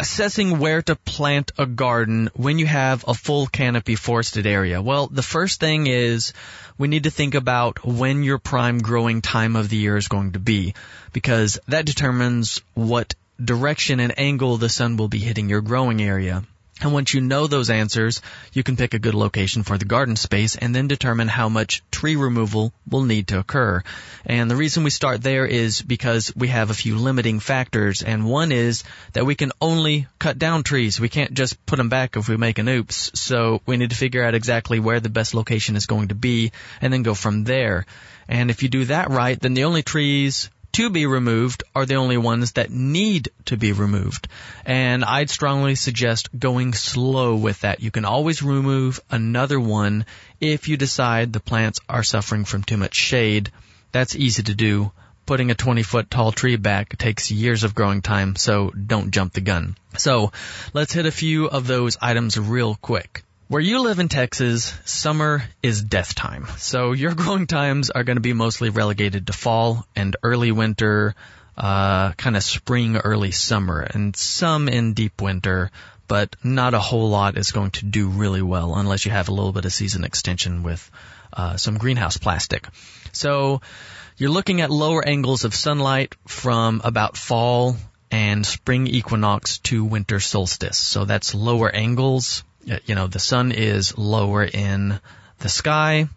assessing where to plant a garden when you have a full canopy forested area. Well, the first thing is we need to think about when your prime growing time of the year is going to be because that determines what direction and angle the sun will be hitting your growing area. And once you know those answers, you can pick a good location for the garden space and then determine how much tree removal will need to occur. And the reason we start there is because we have a few limiting factors. And one is that we can only cut down trees. We can't just put them back if we make an oops. So we need to figure out exactly where the best location is going to be and then go from there. And if you do that right, then the only trees to be removed are the only ones that need to be removed. And I'd strongly suggest going slow with that. You can always remove another one if you decide the plants are suffering from too much shade. That's easy to do. Putting a 20 foot tall tree back takes years of growing time, so don't jump the gun. So let's hit a few of those items real quick. Where you live in Texas, summer is death time. So your growing times are going to be mostly relegated to fall and early winter, uh, kind of spring, early summer, and some in deep winter, but not a whole lot is going to do really well unless you have a little bit of season extension with uh, some greenhouse plastic. So you're looking at lower angles of sunlight from about fall and spring equinox to winter solstice. So that's lower angles Uh, you know, the sun is lower in the sky,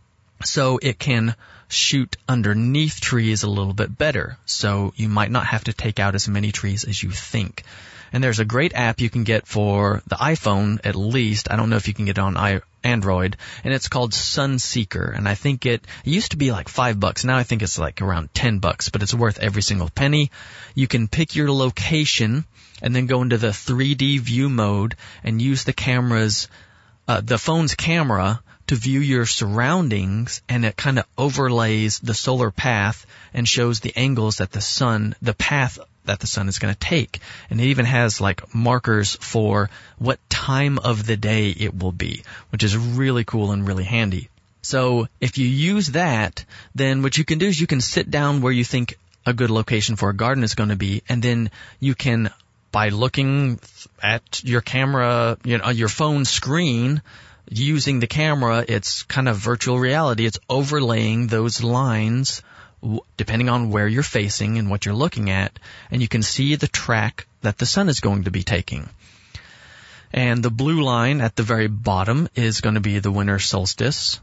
so it can shoot underneath trees a little bit better. So you might not have to take out as many trees as you think. And there's a great app you can get for the iPhone at least. I don't know if you can get it on Android, and it's called Sunseeker. And I think it, it used to be like five bucks. Now I think it's like around ten bucks, but it's worth every single penny. You can pick your location and then go into the 3D view mode and use the camera's, uh, the phone's camera to view your surroundings and it kind of overlays the solar path and shows the angles that the sun, the path that the sun is going to take. And it even has like markers for what time of the day it will be, which is really cool and really handy. So if you use that, then what you can do is you can sit down where you think a good location for a garden is going to be, and then you can, by looking at your camera, you know, your phone screen, using the camera, it's kind of virtual reality. It's overlaying those lines depending on where you're facing and what you're looking at, and you can see the track that the sun is going to be taking. And the blue line at the very bottom is going to be the winter solstice,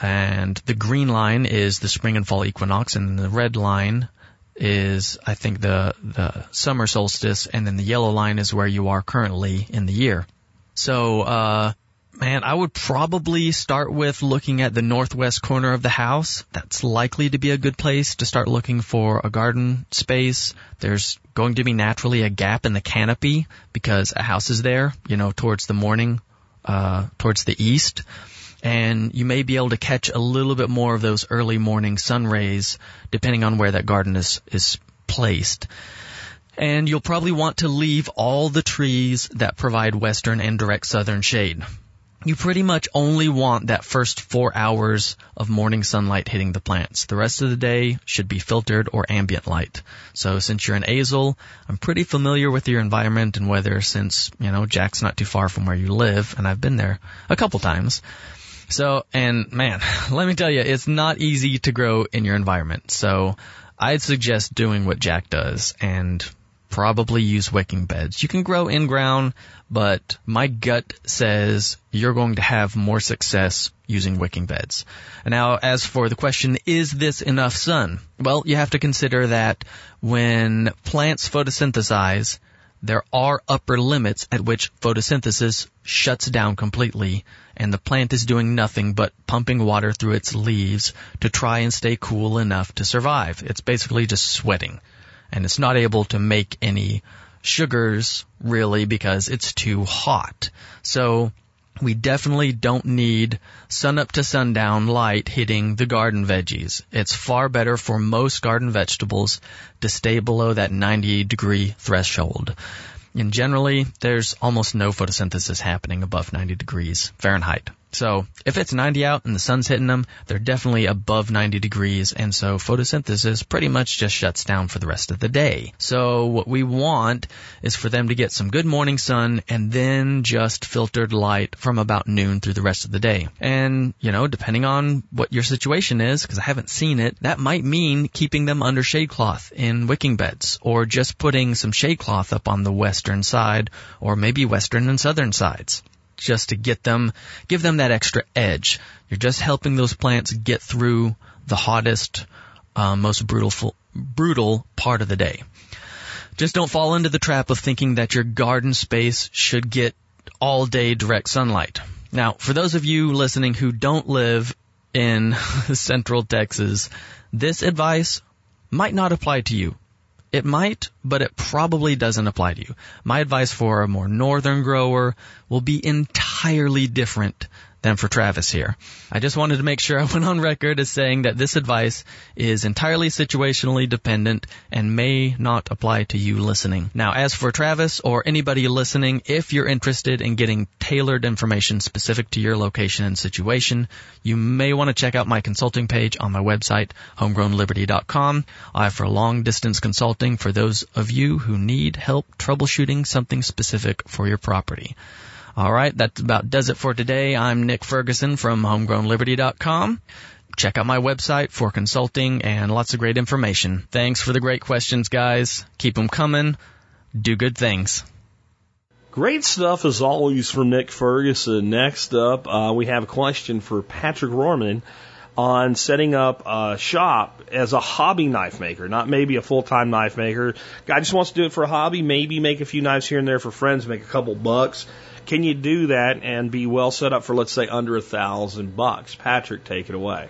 and the green line is the spring and fall equinox, and the red line is, I think, the, the summer solstice, and then the yellow line is where you are currently in the year. So, uh, man, I would probably start with looking at the northwest corner of the house. That's likely to be a good place to start looking for a garden space. There's going to be naturally a gap in the canopy because a house is there, you know, towards the morning, uh, towards the east and you may be able to catch a little bit more of those early morning sun rays depending on where that garden is, is placed. And you'll probably want to leave all the trees that provide western and direct southern shade. You pretty much only want that first four hours of morning sunlight hitting the plants. The rest of the day should be filtered or ambient light. So since you're an Azle, I'm pretty familiar with your environment and weather since, you know, Jack's not too far from where you live and I've been there a couple times. So, and man, let me tell you, it's not easy to grow in your environment. So I'd suggest doing what Jack does and probably use wicking beds. You can grow in ground, but my gut says you're going to have more success using wicking beds. Now, as for the question, is this enough sun? Well, you have to consider that when plants photosynthesize, there are upper limits at which photosynthesis shuts down completely and the plant is doing nothing but pumping water through its leaves to try and stay cool enough to survive. It's basically just sweating and it's not able to make any sugars really because it's too hot. So we definitely don't need sun up to sundown light hitting the garden veggies. It's far better for most garden vegetables to stay below that 90 degree threshold. And generally, there's almost no photosynthesis happening above 90 degrees Fahrenheit. So if it's 90 out and the sun's hitting them, they're definitely above 90 degrees and so photosynthesis pretty much just shuts down for the rest of the day. So what we want is for them to get some good morning sun and then just filtered light from about noon through the rest of the day. And, you know, depending on what your situation is, because I haven't seen it, that might mean keeping them under shade cloth in wicking beds or just putting some shade cloth up on the western side or maybe western and southern sides just to get them, give them that extra edge. You're just helping those plants get through the hottest, uh, most brutal, brutal part of the day. Just don't fall into the trap of thinking that your garden space should get all day direct sunlight. Now, for those of you listening who don't live in central Texas, this advice might not apply to you. It might, but it probably doesn't apply to you. My advice for a more northern grower will be entirely different than for Travis here. I just wanted to make sure I went on record as saying that this advice is entirely situationally dependent and may not apply to you listening. Now, as for Travis or anybody listening, if you're interested in getting tailored information specific to your location and situation, you may want to check out my consulting page on my website, homegrownliberty.com. I offer long distance consulting for those of you who need help troubleshooting something specific for your property. All right, that about does it for today. I'm Nick Ferguson from homegrownliberty.com. Check out my website for consulting and lots of great information. Thanks for the great questions, guys. Keep them coming. Do good things. Great stuff as always from Nick Ferguson. Next up, uh, we have a question for Patrick Rorman on setting up a shop as a hobby knife maker, not maybe a full time knife maker. Guy just wants to do it for a hobby, maybe make a few knives here and there for friends, make a couple bucks. Can you do that and be well set up for, let's say, under a thousand bucks? Patrick, take it away.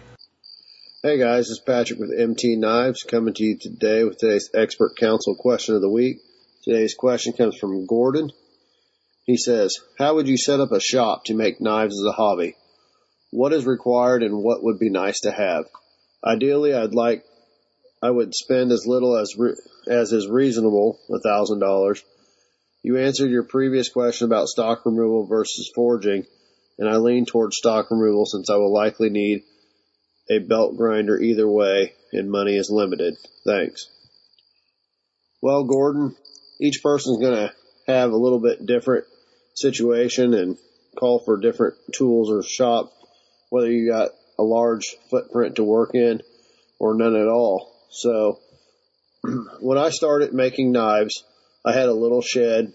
Hey guys, it's Patrick with MT Knives coming to you today with today's expert council question of the week. Today's question comes from Gordon. He says, how would you set up a shop to make knives as a hobby? What is required and what would be nice to have? Ideally, I'd like, I would spend as little as, re- as is reasonable, a thousand dollars, you answered your previous question about stock removal versus forging, and I lean towards stock removal since I will likely need a belt grinder either way and money is limited. Thanks. Well, Gordon, each person's going to have a little bit different situation and call for different tools or shop, whether you got a large footprint to work in or none at all. So when I started making knives, I had a little shed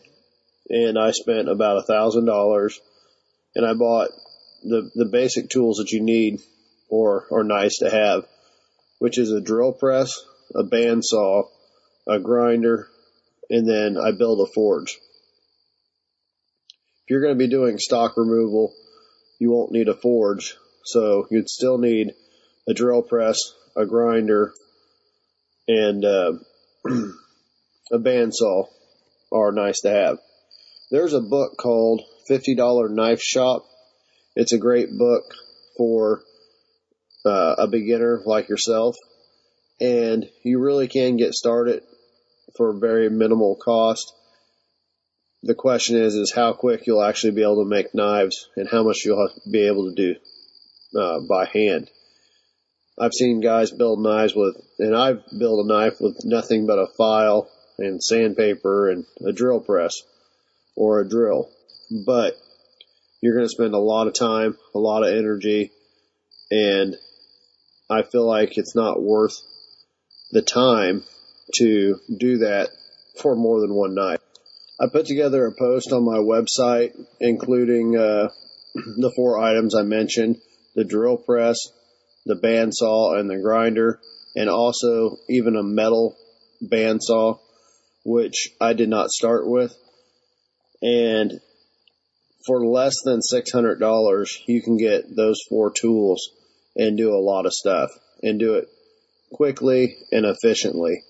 and I spent about a thousand dollars. And I bought the, the basic tools that you need or are nice to have, which is a drill press, a bandsaw, a grinder, and then I build a forge. If you're going to be doing stock removal, you won't need a forge, so you'd still need a drill press, a grinder, and uh, a bandsaw are nice to have. There's a book called $50 Knife Shop. It's a great book for uh, a beginner like yourself, and you really can get started for very minimal cost. The question is, is how quick you'll actually be able to make knives and how much you'll be able to do uh, by hand. I've seen guys build knives with, and I've built a knife with nothing but a file and sandpaper and a drill press or a drill. But you're going to spend a lot of time, a lot of energy, and I feel like it's not worth the time to do that for more than one night. I put together a post on my website including uh, the four items I mentioned, the drill press, the bandsaw and the grinder, and also even a metal bandsaw, which I did not start with. And for less than $600, you can get those four tools and do a lot of stuff and do it quickly and efficiently.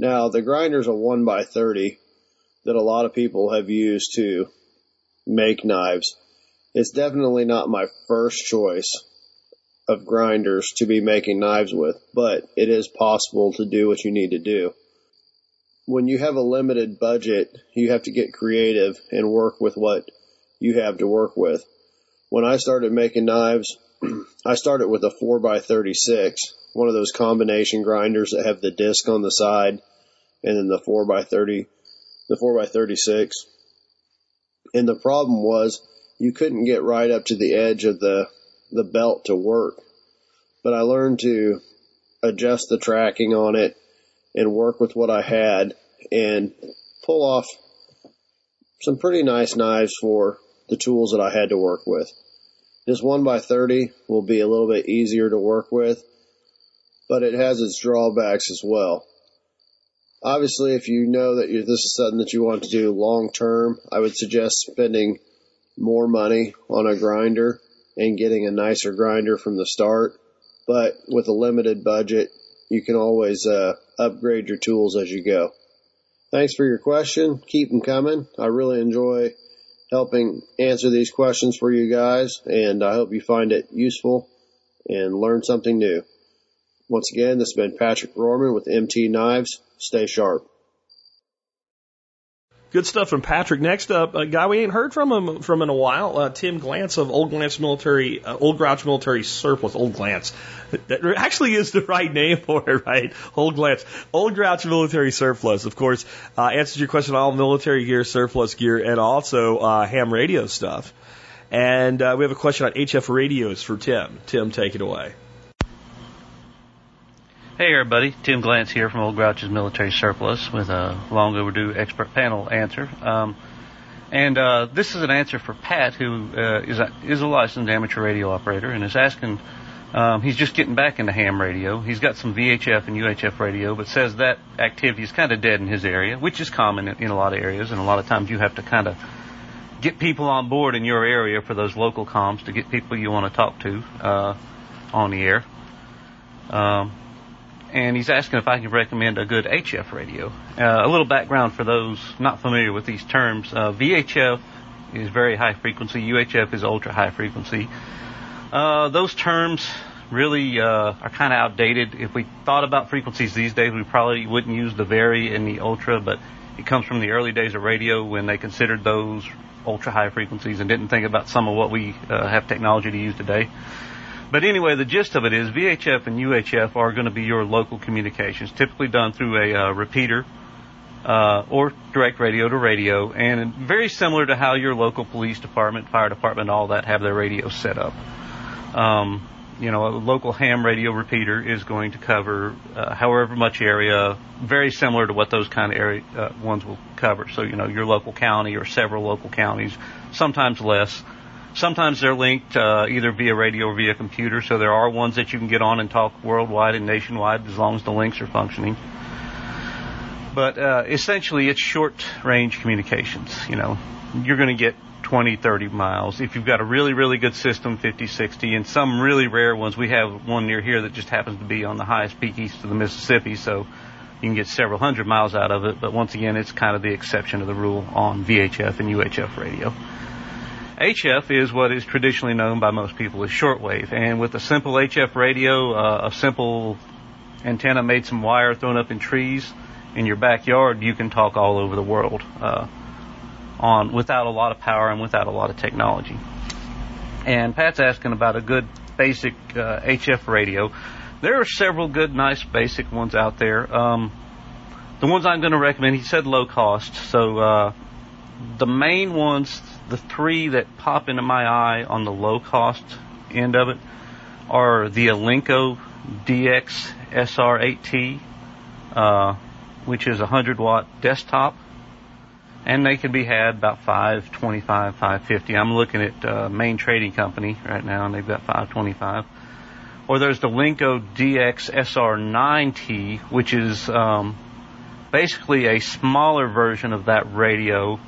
Now, the grinder's a 1 by 30 that a lot of people have used to make knives. It's definitely not my first choice of grinders to be making knives with, but it is possible to do what you need to do. When you have a limited budget, you have to get creative and work with what you have to work with. When I started making knives, I started with a 4 by 36 one of those combination grinders that have the disc on the side and then the 4 by 30 the 4 by 36 and the problem was you couldn't get right up to the edge of the the belt to work but I learned to adjust the tracking on it and work with what I had and pull off some pretty nice knives for the tools that I had to work with. This 1 by 30 will be a little bit easier to work with but it has its drawbacks as well. Obviously, if you know that this is something that you want to do long term, I would suggest spending more money on a grinder and getting a nicer grinder from the start. But with a limited budget, you can always uh, upgrade your tools as you go. Thanks for your question. Keep them coming. I really enjoy helping answer these questions for you guys, and I hope you find it useful and learn something new. Once again, this has been Patrick Rorman with MT Knives. Stay sharp. Good stuff from Patrick. Next up, a guy we ain't heard from him from in a while, uh, Tim Glantz of Old Glantz Military, uh, Old Grouch Military Surplus. Old Glantz. That actually is the right name for it, right? Old Glantz. Old Grouch Military Surplus, of course, uh, answers your question on all military gear, surplus gear, and also uh, ham radio stuff. And uh, we have a question on HF radios for Tim. Tim, take it away. Hey everybody, Tim Glantz here from Old Grouch's Military Surplus with a long overdue expert panel answer. Um, and uh, this is an answer for Pat, who uh, is, a, is a licensed amateur radio operator, and is asking. Um, he's just getting back into ham radio. He's got some VHF and UHF radio, but says that activity is kind of dead in his area, which is common in, in a lot of areas, and a lot of times you have to kind of get people on board in your area for those local comms to get people you want to talk to uh, on the air. Um, and he's asking if I can recommend a good HF radio. Uh, a little background for those not familiar with these terms. Uh, VHF is very high frequency. UHF is ultra high frequency. Uh, those terms really uh, are kind of outdated. If we thought about frequencies these days, we probably wouldn't use the very and the ultra, but it comes from the early days of radio when they considered those ultra high frequencies and didn't think about some of what we uh, have technology to use today. But anyway, the gist of it is VHF and UHF are going to be your local communications, typically done through a uh, repeater uh, or direct radio to radio, and very similar to how your local police department, fire department, all that have their radios set up. Um, you know, a local ham radio repeater is going to cover uh, however much area, very similar to what those kind of area uh, ones will cover. So, you know, your local county or several local counties, sometimes less. Sometimes they're linked uh, either via radio or via computer. So there are ones that you can get on and talk worldwide and nationwide as long as the links are functioning. But uh, essentially, it's short range communications. You know, you're going to get 20, 30 miles. If you've got a really, really good system, 50, 60, and some really rare ones, we have one near here that just happens to be on the highest peak east of the Mississippi, so you can get several hundred miles out of it. But once again, it's kind of the exception to the rule on VHF and UHF radio. HF is what is traditionally known by most people as shortwave, and with a simple HF radio, uh, a simple antenna made some wire thrown up in trees in your backyard, you can talk all over the world uh, on without a lot of power and without a lot of technology. And Pat's asking about a good basic uh, HF radio. There are several good, nice, basic ones out there. Um, the ones I'm going to recommend, he said low cost, so uh, the main ones, the three that pop into my eye on the low cost end of it, are the Alinco DX SR8T. Uh, which is a 100 watt desktop, and they can be had about 525, 550. I'm looking at uh, Main Trading Company right now, and they've got 525. Or there's the Alinco DX SR9T, which is um, basically a smaller version of that radio.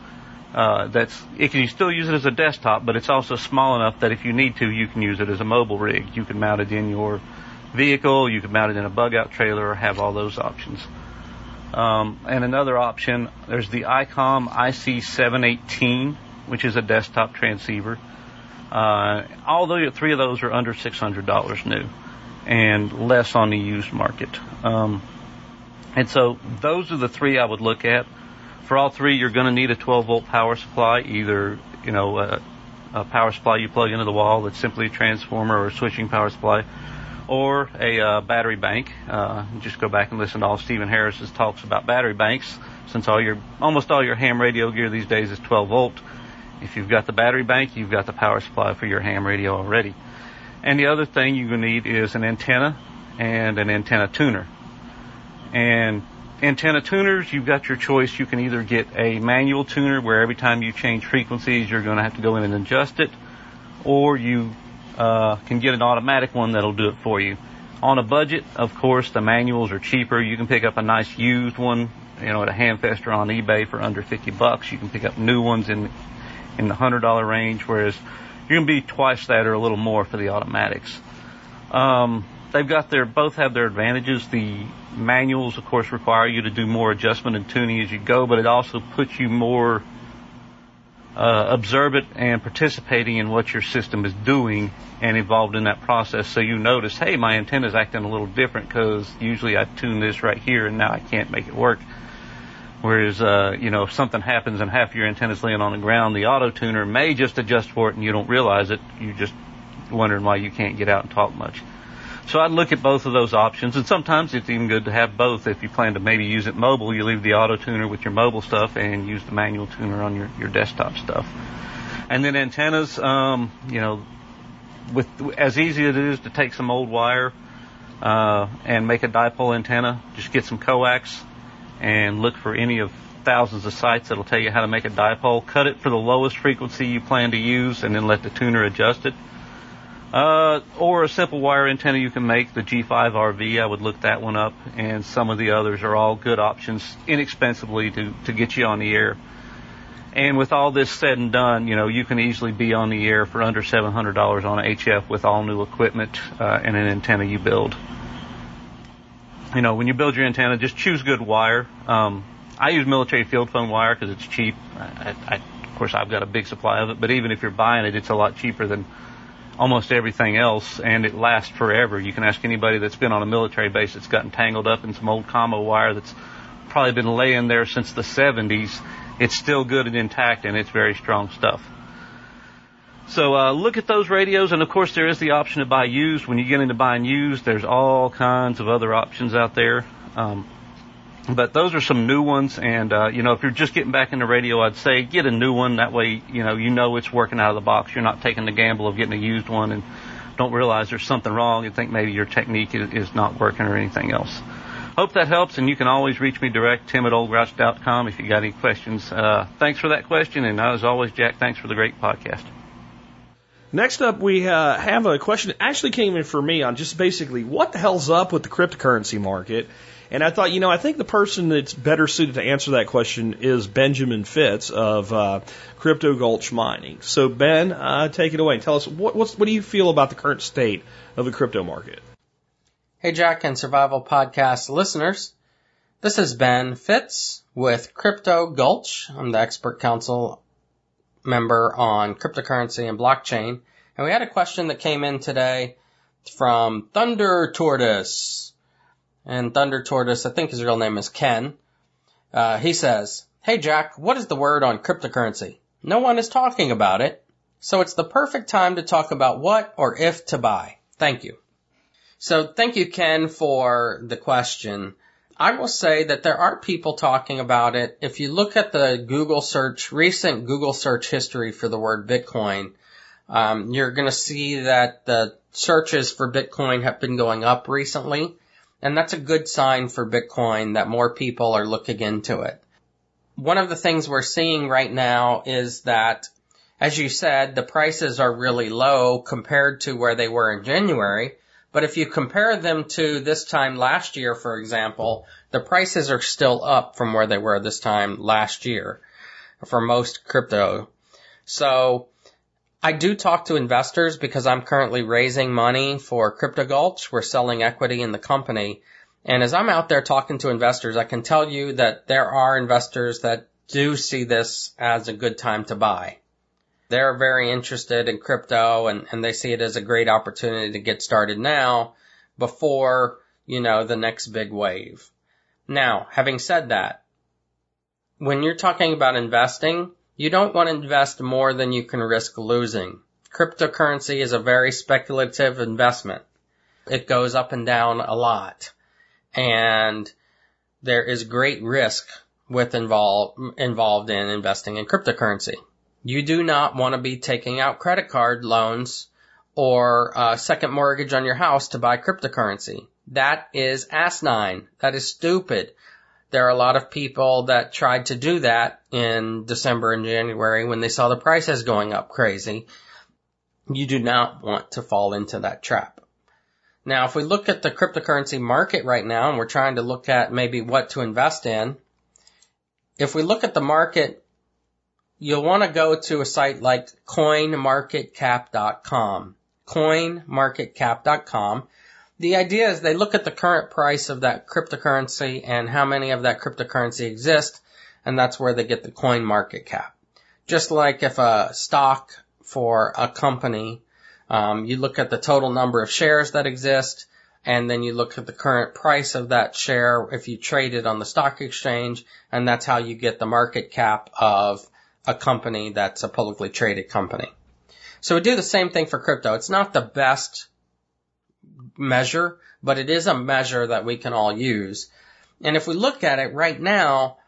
Uh, that's it can you still use it as a desktop, but it's also small enough that if you need to, you can use it as a mobile rig. You can mount it in your vehicle, you can mount it in a bug out trailer, or have all those options. Um, and another option, there's the ICOM IC718, which is a desktop transceiver. Uh, although three of those are under $600 new and less on the used market. Um, and so those are the three I would look at. For all three, you're going to need a 12 volt power supply, either, you know, a, a power supply you plug into the wall that's simply a transformer or a switching power supply, or a uh, battery bank. Uh, just go back and listen to all Stephen Harris's talks about battery banks. Since all your almost all your ham radio gear these days is 12 volt, if you've got the battery bank, you've got the power supply for your ham radio already. And the other thing you're going to need is an antenna and an antenna tuner. And antenna tuners, you've got your choice. You can either get a manual tuner where every time you change frequencies, you're going to have to go in and adjust it, or you uh, can get an automatic one that'll do it for you. On a budget, of course, the manuals are cheaper. You can pick up a nice used one, you know, at a Hamfest or on eBay for under 50 bucks. You can pick up new ones in in the hundred dollar range, whereas you're gonna be twice that or a little more for the automatics. Um, they've got their both have their advantages. The manuals, of course, require you to do more adjustment and tuning as you go, but it also puts you more uh, observant and participating in what your system is doing and involved in that process. So you notice, hey, my antenna is acting a little different because usually I tune this right here and now I can't make it work. Whereas, uh, you know, if something happens and half your antenna's laying on the ground, the auto tuner may just adjust for it and you don't realize it. You're just wondering why you can't get out and talk much. So I'd look at both of those options, and sometimes it's even good to have both. If you plan to maybe use it mobile, you leave the auto tuner with your mobile stuff and use the manual tuner on your, your desktop stuff. And then antennas, um, you know, with as easy as it is to take some old wire uh, and make a dipole antenna, just get some coax and look for any of thousands of sites that'll tell you how to make a dipole. Cut it for the lowest frequency you plan to use, and then let the tuner adjust it. Uh, or a simple wire antenna you can make, the G5RV, I would look that one up, and some of the others are all good options inexpensively to, to get you on the air. And with all this said and done, you know, you can easily be on the air for under $700 on HF with all new equipment uh, and an antenna you build. You know, when you build your antenna, just choose good wire. Um, I use military field phone wire because it's cheap. I, I, of course, I've got a big supply of it, but even if you're buying it, it's a lot cheaper than almost everything else, and it lasts forever. You can ask anybody that's been on a military base that's gotten tangled up in some old commo wire that's probably been laying there since the 70s. It's still good and intact, and it's very strong stuff. So uh, look at those radios, and of course there is the option to buy used. When you get into buying used, there's all kinds of other options out there. Um, but those are some new ones, and uh, you know if you're just getting back into radio, I'd say get a new one. That way, you know you know it's working out of the box. You're not taking the gamble of getting a used one and don't realize there's something wrong and think maybe your technique is, is not working or anything else. Hope that helps, and you can always reach me direct, tim at oldgrouch.com if you got any questions. Uh, thanks for that question, and as always, Jack, thanks for the great podcast. Next up, we uh, have a question that actually came in for me on just basically what the hell's up with the cryptocurrency market. And I thought, you know, I think the person that's better suited to answer that question is Benjamin Fitz of uh, Crypto Gulch Mining. So, Ben, uh, take it away and tell us what, what do you feel about the current state of the crypto market? Hey, Jack and Survival Podcast listeners. This is Ben Fitz with Crypto Gulch. I'm the expert council member on cryptocurrency and blockchain. And we had a question that came in today from Thunder Tortoise. And Thunder Tortoise, I think his real name is Ken. Uh, he says, Hey Jack, what is the word on cryptocurrency? No one is talking about it. So it's the perfect time to talk about what or if to buy. Thank you. So thank you, Ken, for the question. I will say that there are people talking about it. If you look at the Google search, recent Google search history for the word Bitcoin, um, you're going to see that the searches for Bitcoin have been going up recently. And that's a good sign for Bitcoin that more people are looking into it. One of the things we're seeing right now is that, as you said, the prices are really low compared to where they were in January. But if you compare them to this time last year, for example, the prices are still up from where they were this time last year for most crypto. So I do talk to investors because I'm currently raising money for Crypto Gulch. We're selling equity in the company. And as I'm out there talking to investors, I can tell you that there are investors that do see this as a good time to buy they're very interested in crypto and, and they see it as a great opportunity to get started now before, you know, the next big wave. Now, having said that, when you're talking about investing, you don't want to invest more than you can risk losing. Cryptocurrency is a very speculative investment. It goes up and down a lot. And there is great risk with involved, involved in investing in cryptocurrency. You do not want to be taking out credit card loans or a second mortgage on your house to buy cryptocurrency. That is asinine. That is stupid. There are a lot of people that tried to do that in December and January when they saw the prices going up crazy. You do not want to fall into that trap. Now, if we look at the cryptocurrency market right now and we're trying to look at maybe what to invest in, if we look at the market you'll want to go to a site like coinmarketcap.com. Coinmarketcap.com. The idea is they look at the current price of that cryptocurrency and how many of that cryptocurrency exist, and that's where they get the coin market cap. Just like if a stock for a company, um, you look at the total number of shares that exist, and then you look at the current price of that share if you trade it on the stock exchange, and that's how you get the market cap of a company that's a publicly traded company. So we do the same thing for crypto. It's not the best measure, but it is a measure that we can all use. And if we look at it right now,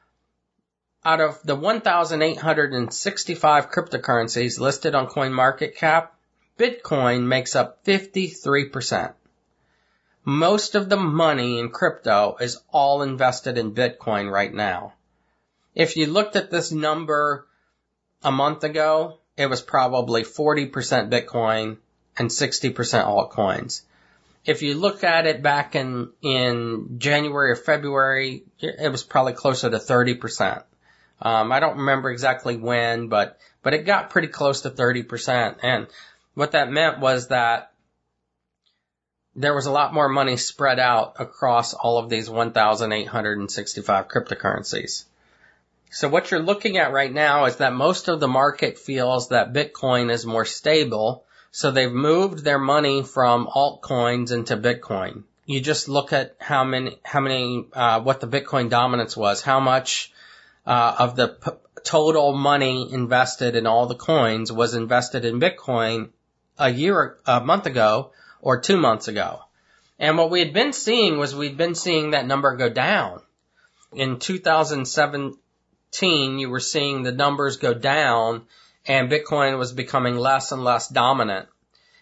out of the 1,865 cryptocurrencies listed on CoinMarketCap, Bitcoin makes up 53%. Most of the money in crypto is all invested in Bitcoin right now. If you looked at this number a month ago, it was probably 40% Bitcoin and 60% altcoins. If you look at it back in, in January or February, it was probably closer to 30%. Um, I don't remember exactly when, but, but it got pretty close to 30%. And what that meant was that there was a lot more money spread out across all of these 1,865 cryptocurrencies. So what you're looking at right now is that most of the market feels that Bitcoin is more stable. So they've moved their money from altcoins into Bitcoin. You just look at how many, how many, uh, what the Bitcoin dominance was, how much uh, of the p- total money invested in all the coins was invested in Bitcoin a year, a month ago or two months ago. And what we had been seeing was we'd been seeing that number go down. In 2017, you were seeing the numbers go down and Bitcoin was becoming less and less dominant.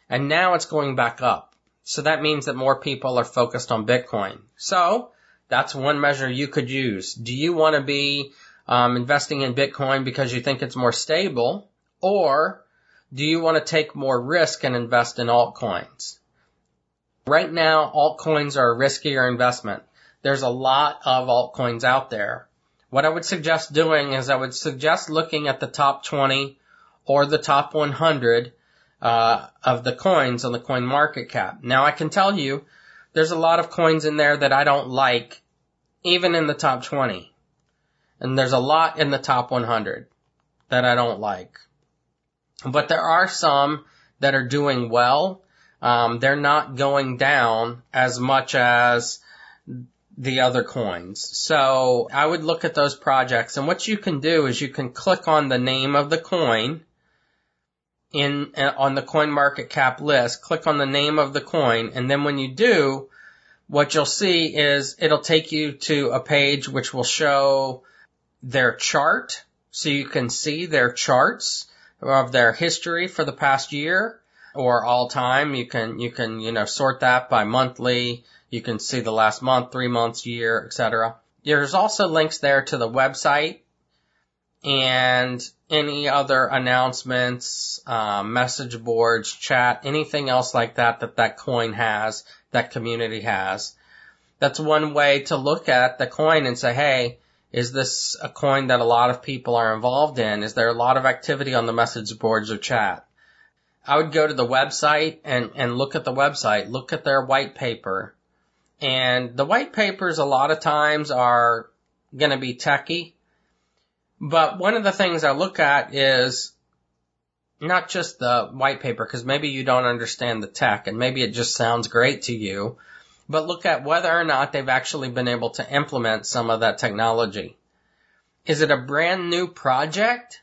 And now it's going back up. So that means that more people are focused on Bitcoin. So that's one measure you could use. Do you want to be um, investing in Bitcoin because you think it's more stable, or do you want to take more risk and invest in altcoins? Right now, altcoins are a riskier investment. There's a lot of altcoins out there. What I would suggest doing is I would suggest looking at the top 20 or the top 100 uh, of the coins on the coin market cap. Now I can tell you there's a lot of coins in there that I don't like, even in the top 20. And there's a lot in the top 100 that I don't like. But there are some that are doing well. Um, they're not going down as much as the other coins. So I would look at those projects and what you can do is you can click on the name of the coin in uh, on the coin market cap list, click on the name of the coin, and then when you do, what you'll see is it'll take you to a page which will show their chart so you can see their charts of their history for the past year or all time. You can, you can, you know, sort that by monthly. You can see the last month, three months, year, etc. There's also links there to the website and any other announcements, uh, message boards, chat, anything else like that that that coin has, that community has. That's one way to look at the coin and say, hey, is this a coin that a lot of people are involved in? Is there a lot of activity on the message boards or chat? I would go to the website and, and look at the website, look at their white paper. And the white papers a lot of times are going to be techy but one of the things I look at is not just the white paper, because maybe you don't understand the tech and maybe it just sounds great to you, but look at whether or not they've actually been able to implement some of that technology. Is it a brand new project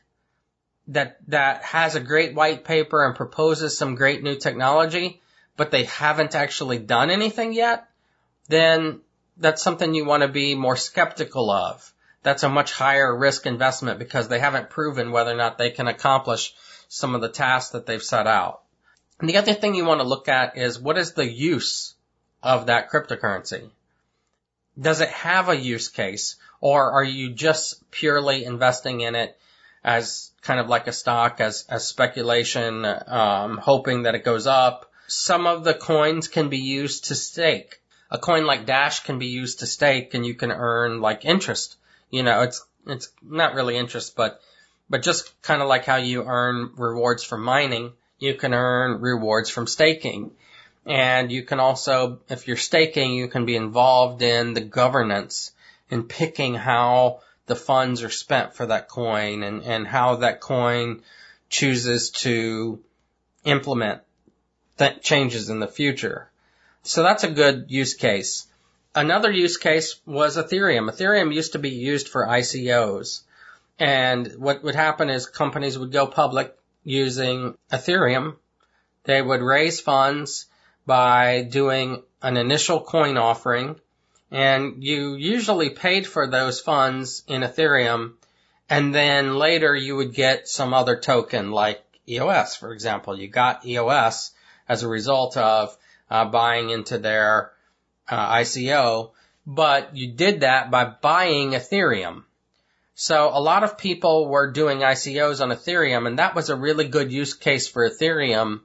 that, that has a great white paper and proposes some great new technology, but they haven't actually done anything yet? Then that's something you want to be more skeptical of that's a much higher risk investment because they haven't proven whether or not they can accomplish some of the tasks that they've set out. And the other thing you want to look at is what is the use of that cryptocurrency? Does it have a use case or are you just purely investing in it as kind of like a stock, as, as speculation, um, hoping that it goes up? Some of the coins can be used to stake. A coin like Dash can be used to stake and you can earn like interest you know, it's, it's not really interest, but, but just kind of like how you earn rewards from mining, you can earn rewards from staking. And you can also, if you're staking, you can be involved in the governance in picking how the funds are spent for that coin and, and how that coin chooses to implement that changes in the future. So that's a good use case. Another use case was Ethereum. Ethereum used to be used for ICOs. And what would happen is companies would go public using Ethereum. They would raise funds by doing an initial coin offering and you usually paid for those funds in Ethereum and then later you would get some other token like EOS, for example. You got EOS as a result of uh, buying into their uh, ICO, but you did that by buying Ethereum. So a lot of people were doing ICOs on Ethereum and that was a really good use case for Ethereum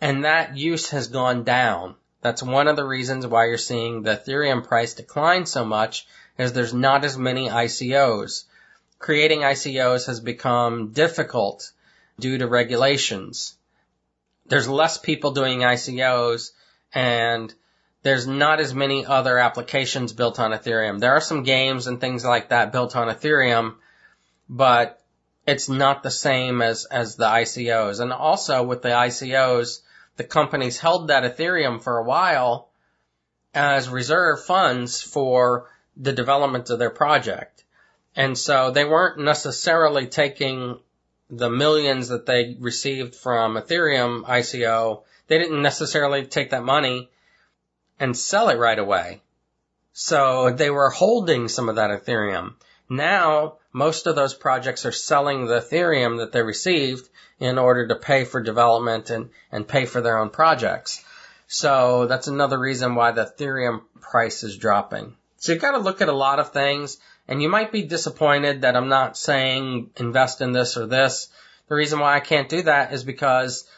and that use has gone down. That's one of the reasons why you're seeing the Ethereum price decline so much is there's not as many ICOs. Creating ICOs has become difficult due to regulations. There's less people doing ICOs and there's not as many other applications built on Ethereum. There are some games and things like that built on Ethereum, but it's not the same as, as the ICOs. And also with the ICOs, the companies held that Ethereum for a while as reserve funds for the development of their project. And so they weren't necessarily taking the millions that they received from Ethereum ICO. They didn't necessarily take that money and sell it right away. So they were holding some of that Ethereum. Now, most of those projects are selling the Ethereum that they received in order to pay for development and, and pay for their own projects. So that's another reason why the Ethereum price is dropping. So you've got to look at a lot of things and you might be disappointed that I'm not saying invest in this or this. The reason why I can't do that is because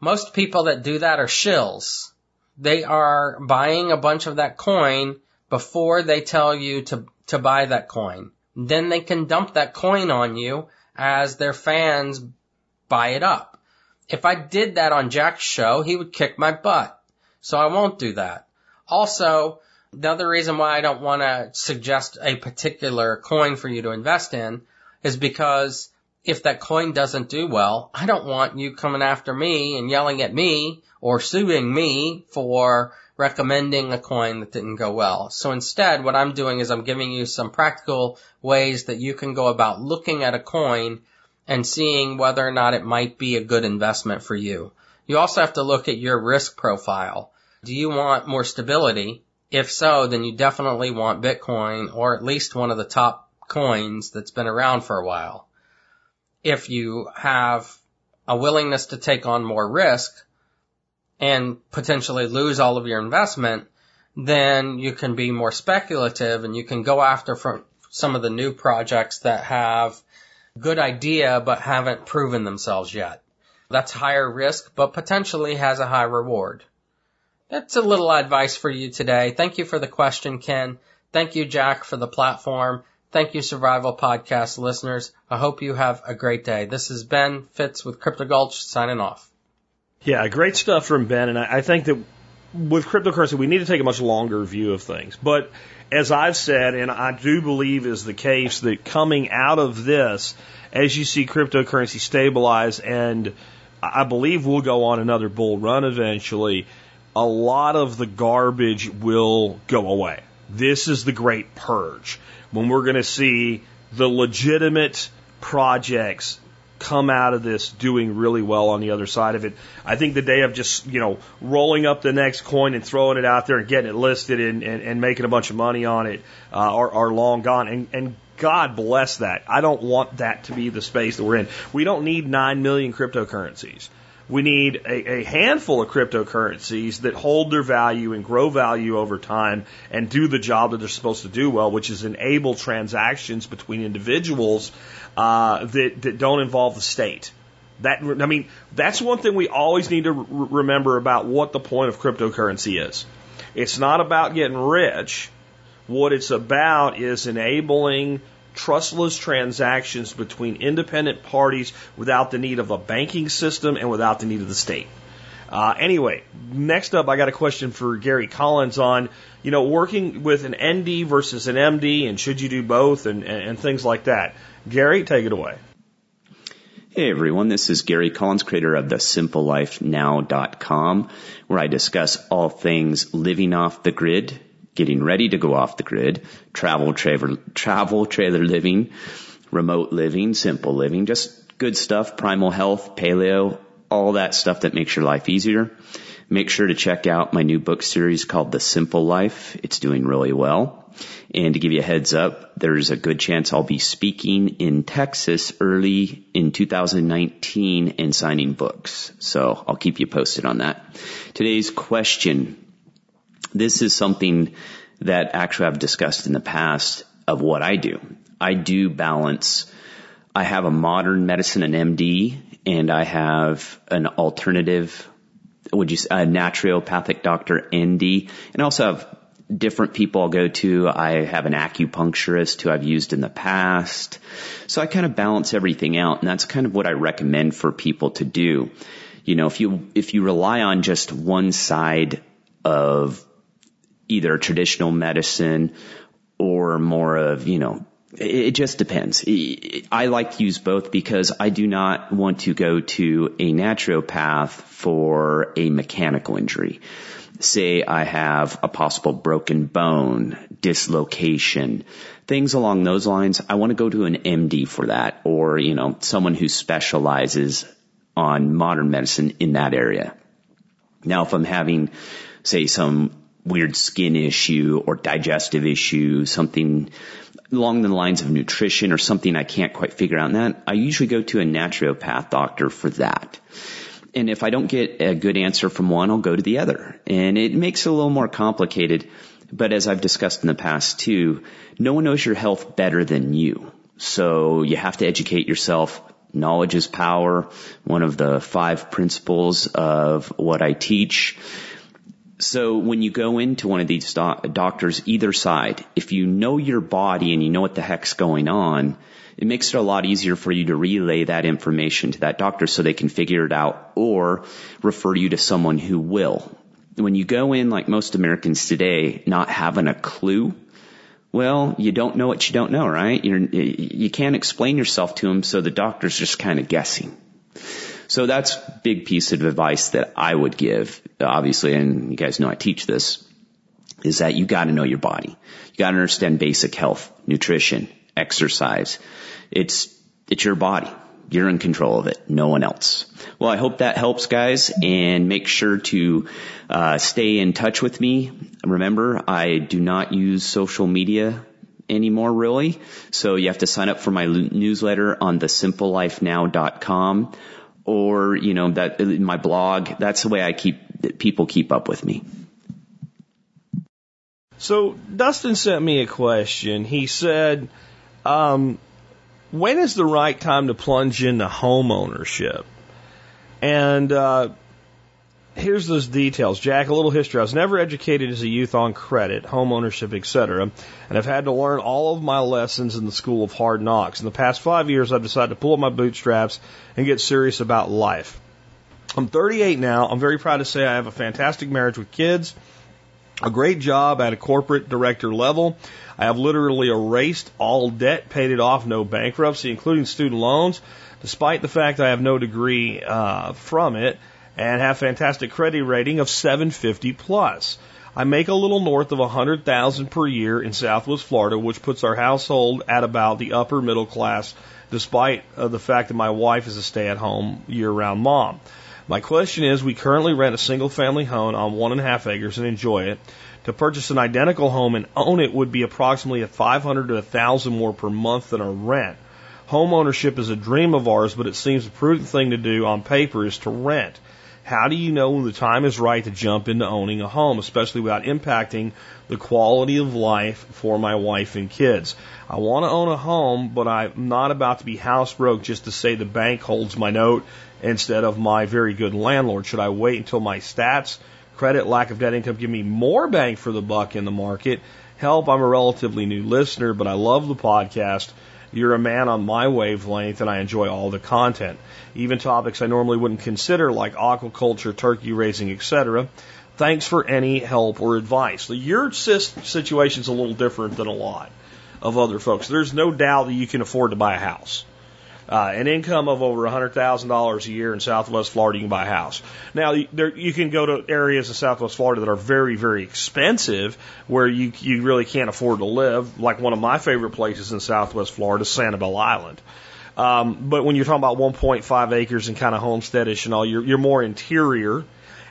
most people that do that are shills. They are buying a bunch of that coin before they tell you to, to buy that coin. Then they can dump that coin on you as their fans buy it up. If I did that on Jack's show, he would kick my butt. So I won't do that. Also, the other reason why I don't want to suggest a particular coin for you to invest in is because if that coin doesn't do well, I don't want you coming after me and yelling at me or suing me for recommending a coin that didn't go well. So instead, what I'm doing is I'm giving you some practical ways that you can go about looking at a coin and seeing whether or not it might be a good investment for you. You also have to look at your risk profile. Do you want more stability? If so, then you definitely want Bitcoin or at least one of the top coins that's been around for a while. If you have a willingness to take on more risk and potentially lose all of your investment, then you can be more speculative and you can go after from some of the new projects that have good idea but haven't proven themselves yet. That's higher risk but potentially has a high reward. That's a little advice for you today. Thank you for the question, Ken. Thank you, Jack, for the platform. Thank you, Survival Podcast listeners. I hope you have a great day. This is Ben Fitz with Crypto Gulch signing off. Yeah, great stuff from Ben. And I, I think that with cryptocurrency, we need to take a much longer view of things. But as I've said, and I do believe is the case, that coming out of this, as you see cryptocurrency stabilize, and I believe we'll go on another bull run eventually, a lot of the garbage will go away. This is the great purge when we're going to see the legitimate projects come out of this doing really well on the other side of it. I think the day of just, you know, rolling up the next coin and throwing it out there and getting it listed and, and, and making a bunch of money on it uh, are, are long gone. And, and God bless that. I don't want that to be the space that we're in. We don't need 9 million cryptocurrencies. We need a, a, handful of cryptocurrencies that hold their value and grow value over time and do the job that they're supposed to do well, which is enable transactions between individuals uh, that, that don't involve the state. That I mean, that's one thing we always need to re- remember about what the point of cryptocurrency is. It's not about getting rich. What it's about is enabling trustless transactions between independent parties without the need of a banking system and without the need of the state. Uh, anyway, next up, I got a question for Gary Collins on, you know, working with an ND versus an MD, and should you do both, and, and, and things like that. Gary, take it away. Hey everyone, this is Gary Collins, creator of the simplelifenow.com, where I discuss all things living off the grid, getting ready to go off the grid, travel trailer, travel trailer living, remote living, simple living, just good stuff, primal health, paleo, all that stuff that makes your life easier. Make sure to check out my new book series called The Simple Life. It's doing really well. And to give you a heads up, there's a good chance I'll be speaking in Texas early in 2019 and signing books. So I'll keep you posted on that. Today's question. This is something that actually I've discussed in the past of what I do. I do balance. I have a modern medicine, an MD, and I have an alternative, would you say, a naturopathic doctor, ND, and I also have different people I'll go to. I have an acupuncturist who I've used in the past. So I kind of balance everything out and that's kind of what I recommend for people to do. You know, if you, if you rely on just one side of either traditional medicine or more of, you know, it just depends. I like to use both because I do not want to go to a naturopath for a mechanical injury. say I have a possible broken bone, dislocation, things along those lines, I want to go to an MD for that or, you know, someone who specializes on modern medicine in that area. Now, if I'm having, say, some weird skin issue or digestive issue, something along the lines of nutrition or something I can't quite figure out in that, I usually go to a naturopath doctor for that. And if I don't get a good answer from one, I'll go to the other. And it makes it a little more complicated. But as I've discussed in the past too, no one knows your health better than you. So you have to educate yourself. Knowledge is power. One of the five principles of what I teach. So when you go into one of these doc- doctors, either side, if you know your body and you know what the heck's going on, it makes it a lot easier for you to relay that information to that doctor so they can figure it out or refer you to someone who will. When you go in like most Americans today, not having a clue, well, you don't know what you don't know, right? You're, you can't explain yourself to them, so the doctor's just kind of guessing. So that's big piece of advice that I would give, obviously, and you guys know I teach this, is that you gotta know your body. You gotta understand basic health, nutrition, exercise. It's, it's your body. You're in control of it. No one else. Well, I hope that helps guys and make sure to, uh, stay in touch with me. Remember, I do not use social media anymore really. So you have to sign up for my newsletter on thesimplelifenow.com or, you know, that my blog. That's the way I keep, people keep up with me. So Dustin sent me a question. He said, um, when is the right time to plunge into home ownership? And uh, here's those details. Jack, a little history. I was never educated as a youth on credit, home ownership, etc., and I've had to learn all of my lessons in the school of hard knocks. In the past five years, I've decided to pull up my bootstraps and get serious about life. I'm 38 now. I'm very proud to say I have a fantastic marriage with kids, a great job at a corporate director level. I have literally erased all debt, paid it off, no bankruptcy, including student loans, despite the fact I have no degree uh, from it and have fantastic credit rating of 750 plus. I make a little north of 100,000 per year in Southwest Florida, which puts our household at about the upper middle class, despite uh, the fact that my wife is a stay-at-home year-round mom. My question is, we currently rent a single-family home on one and a half acres and enjoy it. To purchase an identical home and own it would be approximately a 500 to 1,000 more per month than our rent. Home ownership is a dream of ours, but it seems a prudent thing to do on paper is to rent. How do you know when the time is right to jump into owning a home, especially without impacting the quality of life for my wife and kids? I want to own a home, but I'm not about to be house broke just to say the bank holds my note instead of my very good landlord. Should I wait until my stats, credit, lack of debt income give me more bang for the buck in the market? Help, I'm a relatively new listener, but I love the podcast. You're a man on my wavelength and I enjoy all the content. Even topics I normally wouldn't consider like aquaculture, turkey raising, etc. Thanks for any help or advice. Your situation's a little different than a lot of other folks. There's no doubt that you can afford to buy a house. Uh, an income of over $100,000 a year in Southwest Florida, you can buy a house. Now, there, you can go to areas of Southwest Florida that are very, very expensive where you, you really can't afford to live. Like one of my favorite places in Southwest Florida, Sanibel Island. Um, but when you're talking about 1.5 acres and kind of homesteadish and all, you're, you're more interior.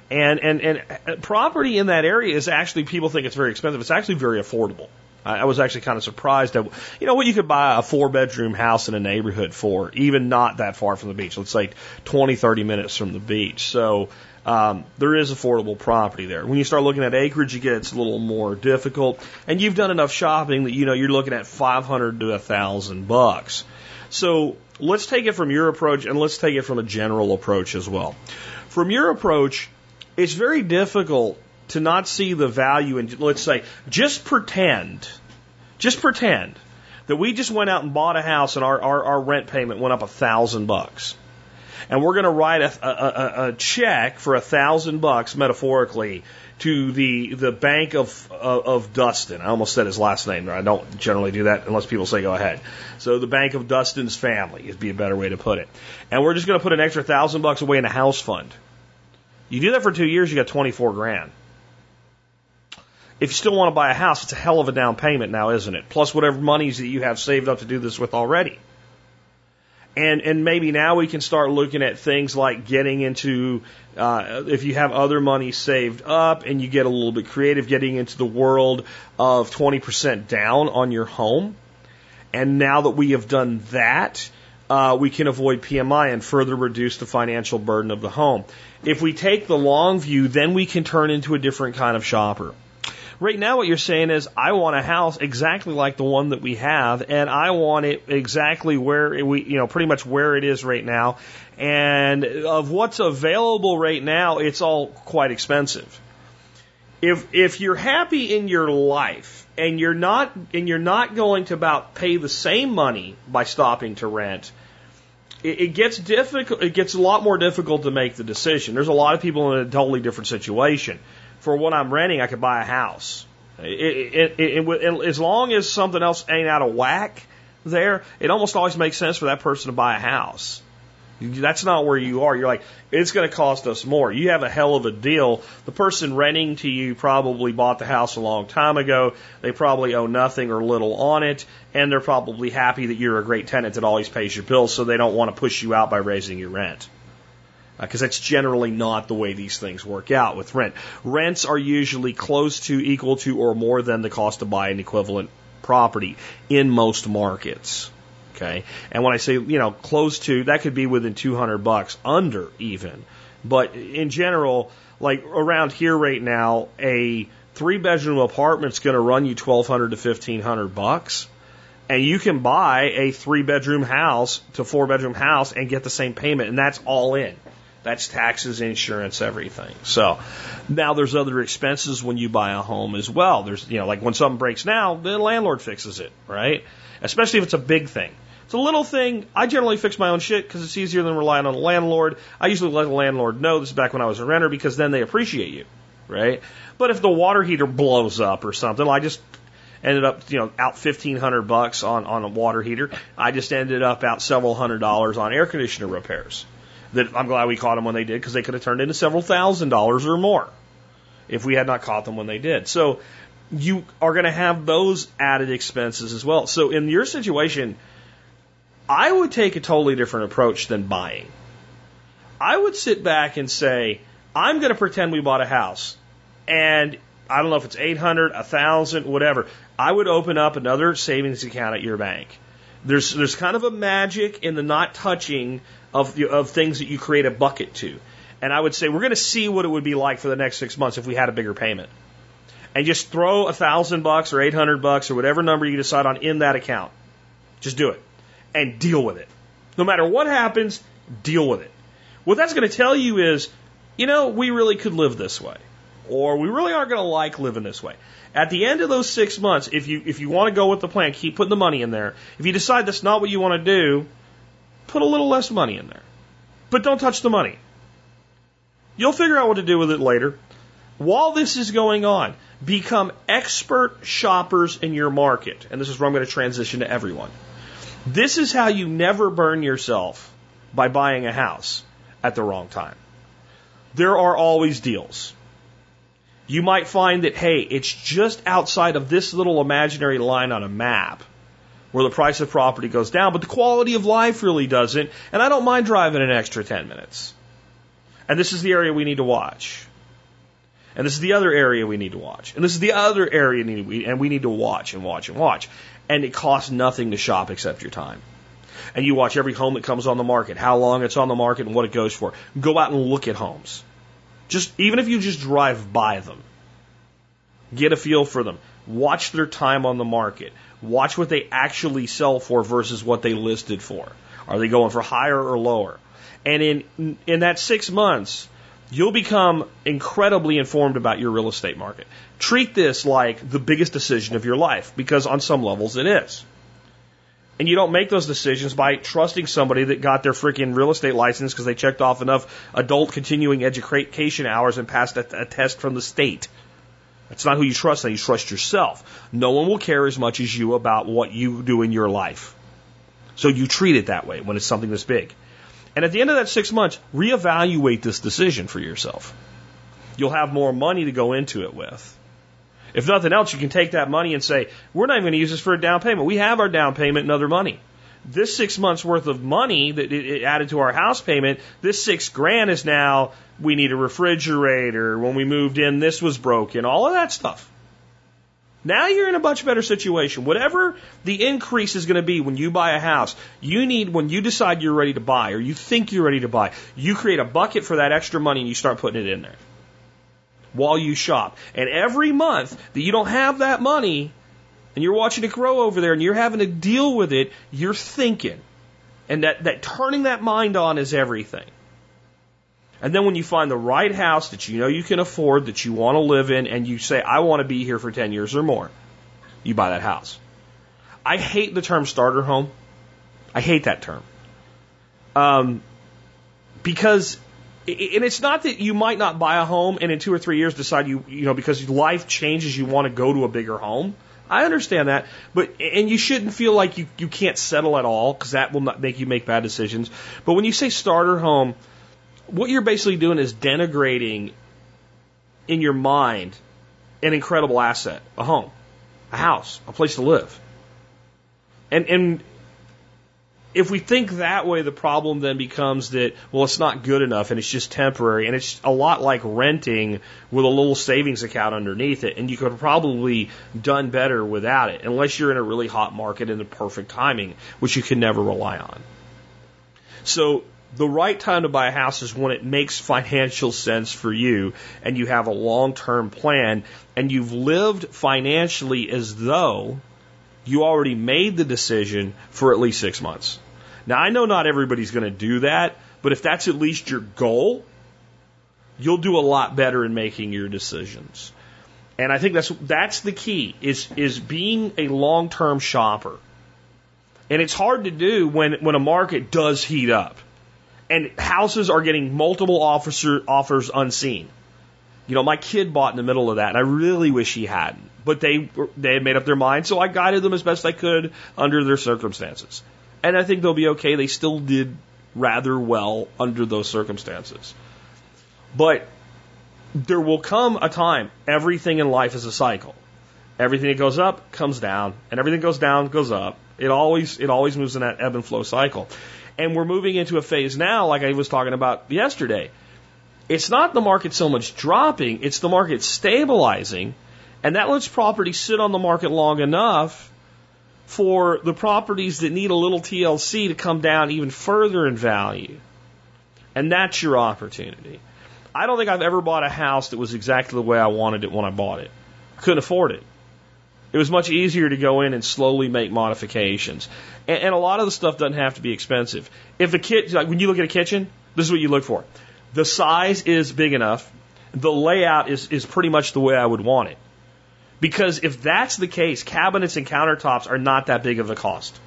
And, and, and property in that area is actually, people think it's very expensive. It's actually very affordable. I was actually kind of surprised at, you know, what you could buy a four bedroom house in a neighborhood for, even not that far from the beach. Let's say 20, 30 minutes from the beach. So, um, there is affordable property there. When you start looking at acreage, it gets a little more difficult. And you've done enough shopping that, you know, you're looking at 500 to a thousand bucks. So let's take it from your approach and let's take it from a general approach as well. From your approach, it's very difficult to not see the value in, let's say, just pretend, just pretend that we just went out and bought a house and our, our, our rent payment went up a thousand bucks. And we're going to write a, a, a check for a thousand bucks, metaphorically, to the the Bank of, of of Dustin. I almost said his last name. I don't generally do that unless people say go ahead. So the Bank of Dustin's family would be a better way to put it. And we're just going to put an extra thousand bucks away in a house fund. You do that for two years, you got twenty four grand. If you still want to buy a house, it's a hell of a down payment now, isn't it? Plus whatever monies that you have saved up to do this with already. And and maybe now we can start looking at things like getting into uh, if you have other money saved up and you get a little bit creative, getting into the world of 20% down on your home. And now that we have done that, uh, we can avoid PMI and further reduce the financial burden of the home. If we take the long view, then we can turn into a different kind of shopper. Right now, what you're saying is, I want a house exactly like the one that we have, and I want it exactly where we, you know, pretty much where it is right now. And of what's available right now, it's all quite expensive. If if you're happy in your life and you're not and you're not going to about pay the same money by stopping to rent, it, it gets difficult. It gets a lot more difficult to make the decision. There's a lot of people in a totally different situation for what I'm renting, I could buy a house. It, it, it, as long as something else ain't out of whack there, it almost always makes sense for that person to buy a house. That's not where you are. You're like, it's going to cost us more. You have a hell of a deal. The person renting to you probably bought the house a long time ago. They probably owe nothing or little on it, and they're probably happy that you're a great tenant that always pays your bills, so they don't want to push you out by raising your rent because uh, that's generally not the way these things work out with rent. Rents are usually close to, equal to, or more than the cost to buy an equivalent property in most markets. Okay, and when I say you know close to, that could be within 200 bucks, under even, but in general, like around here right now, a three bedroom apartment's going to run you 1200 to 1500 bucks and you can buy a three bedroom house to four bedroom house and get the same payment and that's all in that's taxes, insurance, everything. So now there's other expenses when you buy a home as well. There's, you know, like when something breaks now, the landlord fixes it, right? Especially if it's a big thing. It's a little thing. I generally fix my own shit because it's easier than relying on a landlord. I usually let the landlord know this is back when I was a renter because then they appreciate you, right? But if the water heater blows up or something, I just ended up, you know, out fifteen hundred bucks on on a water heater. I just ended up out several hundred dollars on air conditioner repairs that I'm glad we caught them when they did because they could have turned into several thousand dollars or more if we had not caught them when they did. So you are going to have those added expenses as well. So in your situation, I would take a totally different approach than buying. I would sit back and say, I'm going to pretend we bought a house and I don't know if it's 800, 1000, whatever. I would open up another savings account at your bank. There's, there's kind of a magic in the not touching of, of things that you create a bucket to. And I would say we're going to see what it would be like for the next six months if we had a bigger payment. And just throw a thousand bucks or eight hundred bucks or whatever number you decide on in that account. Just do it. And deal with it. No matter what happens, deal with it. What that's going to tell you is, you know, we really could live this way. Or we really aren't going to like living this way. At the end of those six months, if you if you want to go with the plan, keep putting the money in there. If you decide that's not what you want to do, put a little less money in there. But don't touch the money. You'll figure out what to do with it later. While this is going on, become expert shoppers in your market. And this is where I'm going to transition to everyone. This is how you never burn yourself by buying a house at the wrong time. There are always deals. You might find that, hey, it's just outside of this little imaginary line on a map where the price of property goes down, but the quality of life really doesn't. And I don't mind driving an extra 10 minutes. And this is the area we need to watch. And this is the other area we need to watch. And this is the other area need, and we need to watch and watch and watch. And it costs nothing to shop except your time. And you watch every home that comes on the market, how long it's on the market and what it goes for. Go out and look at homes. Just even if you just drive by them. Get a feel for them. Watch their time on the market. Watch what they actually sell for versus what they listed for. Are they going for higher or lower? And in in that six months, you'll become incredibly informed about your real estate market. Treat this like the biggest decision of your life because on some levels it is. And you don't make those decisions by trusting somebody that got their freaking real estate license because they checked off enough adult continuing education hours and passed a, a test from the state. That's not who you trust, you trust yourself. No one will care as much as you about what you do in your life. So you treat it that way when it's something this big. And at the end of that six months, reevaluate this decision for yourself. You'll have more money to go into it with. If nothing else, you can take that money and say, we're not even going to use this for a down payment. We have our down payment and other money. This six months worth of money that it, added to our house payment, this six grand is now, we need a refrigerator. When we moved in, this was broken. All of that stuff. Now you're in a much better situation. Whatever the increase is going to be when you buy a house, you need, when you decide you're ready to buy or you think you're ready to buy, you create a bucket for that extra money and you start putting it in there while you shop. And every month that you don't have that money and you're watching it grow over there and you're having to deal with it, you're thinking. And that, that turning that mind on is everything. And then when you find the right house that you know you can afford, that you want to live in, and you say, I want to be here for 10 years or more, you buy that house. I hate the term starter home. I hate that term. Um, because, and it's not that you might not buy a home and in two or three years decide you, you know, because life changes, you want to go to a bigger home. I understand that, but and you shouldn't feel like you, you can't settle at all because that will not make you make bad decisions. But when you say starter home, what you're basically doing is denigrating in your mind an incredible asset, a home, a house, a place to live. And and if we think that way, the problem then becomes that, well, it's not good enough and it's just temporary. And it's a lot like renting with a little savings account underneath it. And you could probably done better without it, unless you're in a really hot market and the perfect timing, which you can never rely on. So the right time to buy a house is when it makes financial sense for you and you have a long term plan and you've lived financially as though you already made the decision for at least six months. Now, I know not everybody's going to do that, but if that's at least your goal, you'll do a lot better in making your decisions. And I think that's that's the key is is being a long term shopper. And it's hard to do when when a market does heat up and houses are getting multiple officer offers unseen. You know, my kid bought in the middle of that, and I really wish he hadn't. But they they had made up their mind, so I guided them as best I could under their circumstances. And I think they'll be okay. They still did rather well under those circumstances. But there will come a time. Everything in life is a cycle. Everything that goes up comes down, and everything goes down goes up. It always it always moves in that ebb and flow cycle. And we're moving into a phase now, like I was talking about yesterday. It's not the market so much dropping, it's the market stabilizing. And that lets properties sit on the market long enough for the properties that need a little TLC to come down even further in value. And that's your opportunity. I don't think I've ever bought a house that was exactly the way I wanted it when I bought it. I couldn't afford it. It was much easier to go in and slowly make modifications. And, and a lot of the stuff doesn't have to be expensive. If a kit, like when you look at a kitchen, this is what you look for. The size is big enough. The layout is, is pretty much the way I would want it. Because if that's the case, cabinets and countertops are not that big of a cost.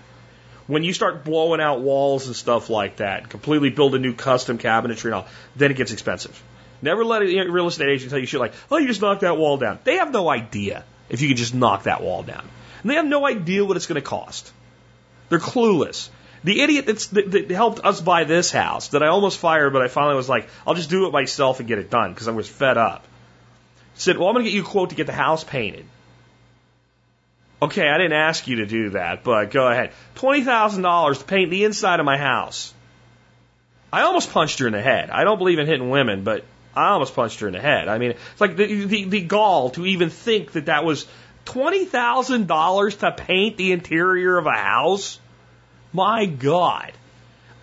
When you start blowing out walls and stuff like that, completely build a new custom cabinetry and all, then it gets expensive. Never let a real estate agent tell you shit like, oh, you just knocked that wall down. They have no idea if you could just knock that wall down. And they have no idea what it's going to cost. They're clueless. The idiot that, that helped us buy this house that I almost fired, but I finally was like, I'll just do it myself and get it done because I was fed up. Said, well, I'm going to get you a quote to get the house painted. Okay, I didn't ask you to do that, but go ahead. $20,000 to paint the inside of my house. I almost punched her in the head. I don't believe in hitting women, but I almost punched her in the head. I mean, it's like the, the, the gall to even think that that was $20,000 to paint the interior of a house. My God.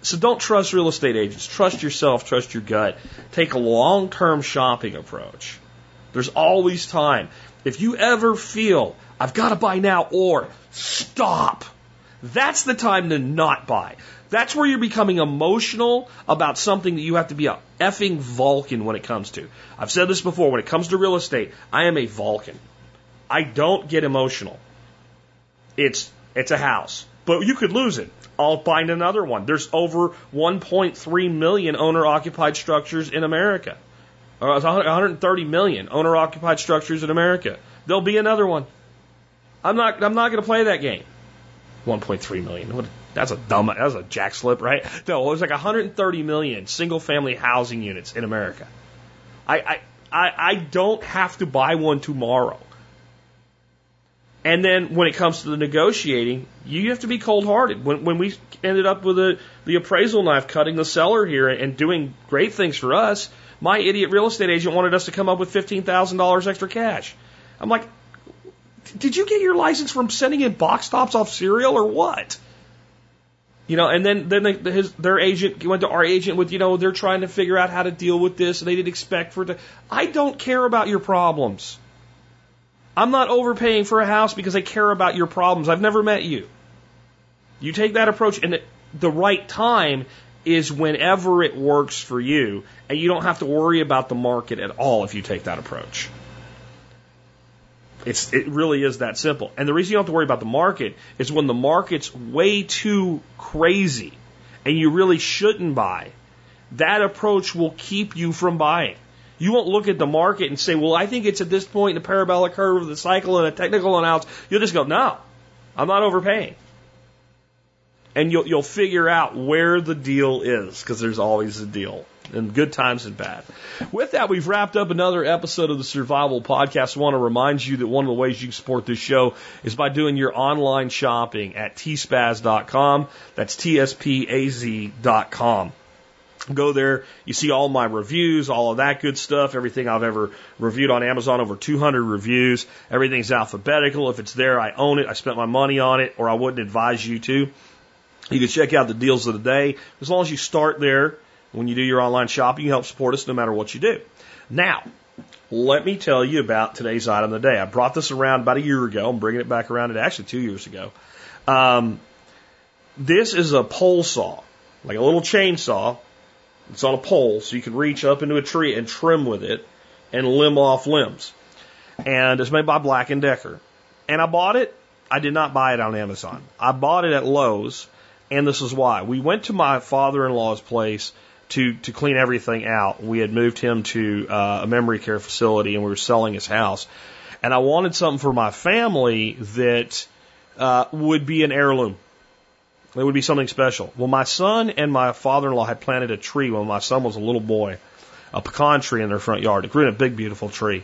So don't trust real estate agents. Trust yourself, trust your gut. Take a long term shopping approach. There's always time. If you ever feel, I've got to buy now, or stop, that's the time to not buy. That's where you're becoming emotional about something that you have to be a effing Vulcan when it comes to. I've said this before, when it comes to real estate, I am a Vulcan. I don't get emotional. It's, it's a house, but you could lose it. I'll find another one. There's over 1.3 million owner occupied structures in America. Uh, 130 million owner occupied structures in America. There'll be another one. I'm not, I'm not going to play that game. 1.3 million. What, that's a dumb, that's a jack slip, right? No, it was like 130 million single family housing units in America. I, I, I, I don't have to buy one tomorrow. And then when it comes to the negotiating, you have to be cold hearted. When, when we ended up with the, the appraisal knife cutting the seller here and doing great things for us, my idiot real estate agent wanted us to come up with $15,000 extra cash. I'm like, did you get your license from sending in box tops off cereal or what? You know, and then then they, his their agent went to our agent with you know they're trying to figure out how to deal with this and they didn't expect for it to. I don't care about your problems. I'm not overpaying for a house because I care about your problems. I've never met you. You take that approach, and at the right time is whenever it works for you, and you don't have to worry about the market at all if you take that approach. It's, it really is that simple. And the reason you don't have to worry about the market is when the market's way too crazy and you really shouldn't buy, that approach will keep you from buying. You won't look at the market and say, well, I think it's at this point in the parabolic curve of the cycle and a technical analysis. You'll just go, no, I'm not overpaying. And you'll, you'll figure out where the deal is because there's always a deal in good times and bad. With that, we've wrapped up another episode of the Survival Podcast. I want to remind you that one of the ways you can support this show is by doing your online shopping at tspaz.com. That's T-S-P-A-Z.com. Go there, you see all my reviews, all of that good stuff, everything I've ever reviewed on Amazon, over 200 reviews. Everything's alphabetical. If it's there, I own it. I spent my money on it, or I wouldn't advise you to. You can check out the deals of the day. As long as you start there when you do your online shopping, you help support us no matter what you do. Now, let me tell you about today's item of the day. I brought this around about a year ago. I'm bringing it back around, It actually two years ago. Um, this is a pole saw, like a little chainsaw it's on a pole, so you can reach up into a tree and trim with it and limb off limbs. And it's made by Black and Decker. And I bought it. I did not buy it on Amazon. I bought it at Lowe's, and this is why. We went to my father-in-law's place to to clean everything out. We had moved him to uh, a memory care facility, and we were selling his house. And I wanted something for my family that uh, would be an heirloom. It would be something special. Well, my son and my father-in-law had planted a tree when my son was a little boy, a pecan tree in their front yard. It grew in a big, beautiful tree.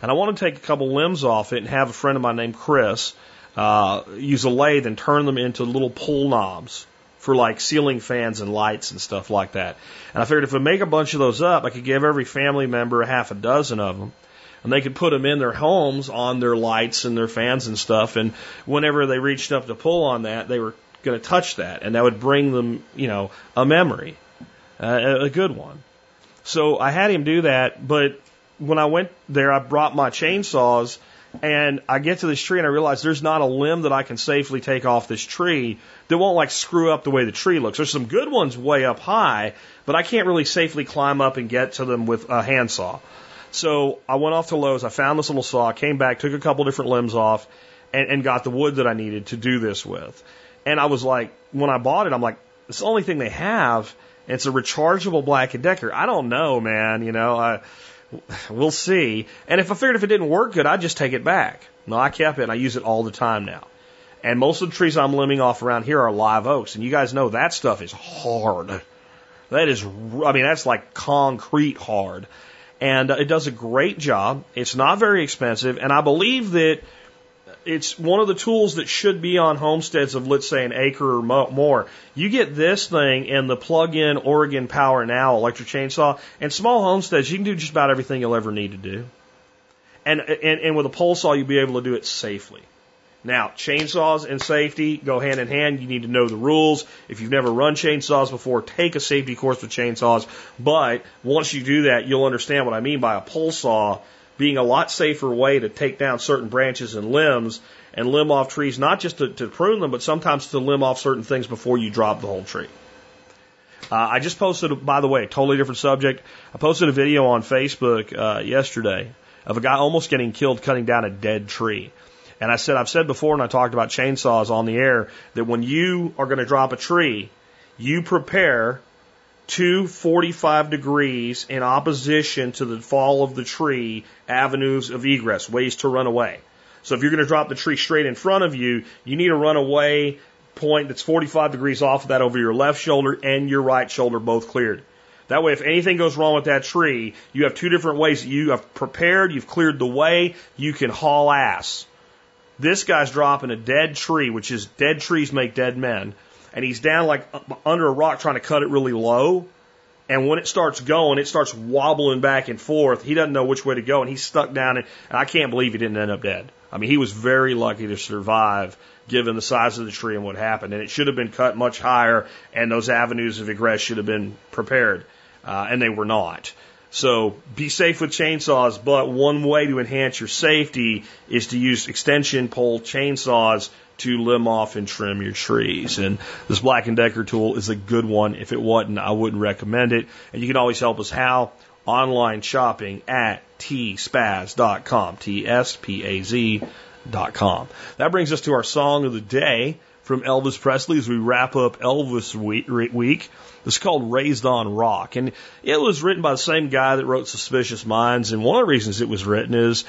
And I wanted to take a couple limbs off it and have a friend of mine named Chris uh, use a lathe and turn them into little pull knobs for like ceiling fans and lights and stuff like that. And I figured if I make a bunch of those up, I could give every family member a half a dozen of them. And they could put them in their homes on their lights and their fans and stuff. And whenever they reached up to pull on that, they were going to touch that, and that would bring them, you know, a memory, uh, a good one. So I had him do that, but when I went there, I brought my chainsaws, and I get to this tree and I realize there's not a limb that I can safely take off this tree that won't like screw up the way the tree looks. There's some good ones way up high, but I can't really safely climb up and get to them with a handsaw. So I went off to Lowe's. I found this little saw, came back, took a couple different limbs off, and, and got the wood that I needed to do this with. And I was like, when I bought it, I'm like, it's the only thing they have. It's a rechargeable Black and Decker. I don't know, man. You know, I, we'll see. And if I figured if it didn't work good, I'd just take it back. No, I kept it and I use it all the time now. And most of the trees I'm limbing off around here are live oaks. And you guys know that stuff is hard. That is, I mean, that's like concrete hard. And uh, it does a great job. It's not very expensive. And I believe that it's one of the tools that should be on homesteads of let's say an acre or more. You get this thing and the plug-in Oregon Power Now electric chainsaw, and small homesteads you can do just about everything you'll ever need to do. And and, and with a pole saw you'll be able to do it safely. Now, chainsaws and safety go hand in hand. You need to know the rules. If you've never run chainsaws before, take a safety course with chainsaws. But once you do that, you'll understand what I mean by a pole saw being a lot safer way to take down certain branches and limbs and limb off trees, not just to, to prune them, but sometimes to limb off certain things before you drop the whole tree. Uh, I just posted, by the way, totally different subject. I posted a video on Facebook uh, yesterday of a guy almost getting killed cutting down a dead tree. And I said, I've said before, and I talked about chainsaws on the air, that when you are going to drop a tree, you prepare two 45 degrees in opposition to the fall of the tree avenues of egress, ways to run away. So if you're going to drop the tree straight in front of you, you need a runaway point that's 45 degrees off of that over your left shoulder and your right shoulder both cleared. That way, if anything goes wrong with that tree, you have two different ways you have prepared, you've cleared the way, you can haul ass. This guy's dropping a dead tree, which is dead trees make dead men, and he's down like under a rock trying to cut it really low. And when it starts going, it starts wobbling back and forth. He doesn't know which way to go, and he's stuck down. And I can't believe he didn't end up dead. I mean, he was very lucky to survive given the size of the tree and what happened. And it should have been cut much higher, and those avenues of egress should have been prepared, uh, and they were not. So be safe with chainsaws, but one way to enhance your safety is to use extension pole chainsaws to limb off and trim your trees. And this Black and Decker tool is a good one. If it wasn't, I wouldn't recommend it. And you can always help us how? Online shopping at tspaz.com. T-S-P-A-Z dot com. That brings us to our song of the day from Elvis Presley as we wrap up Elvis week. It's called Raised on Rock. And it was written by the same guy that wrote Suspicious Minds. And one of the reasons it was written is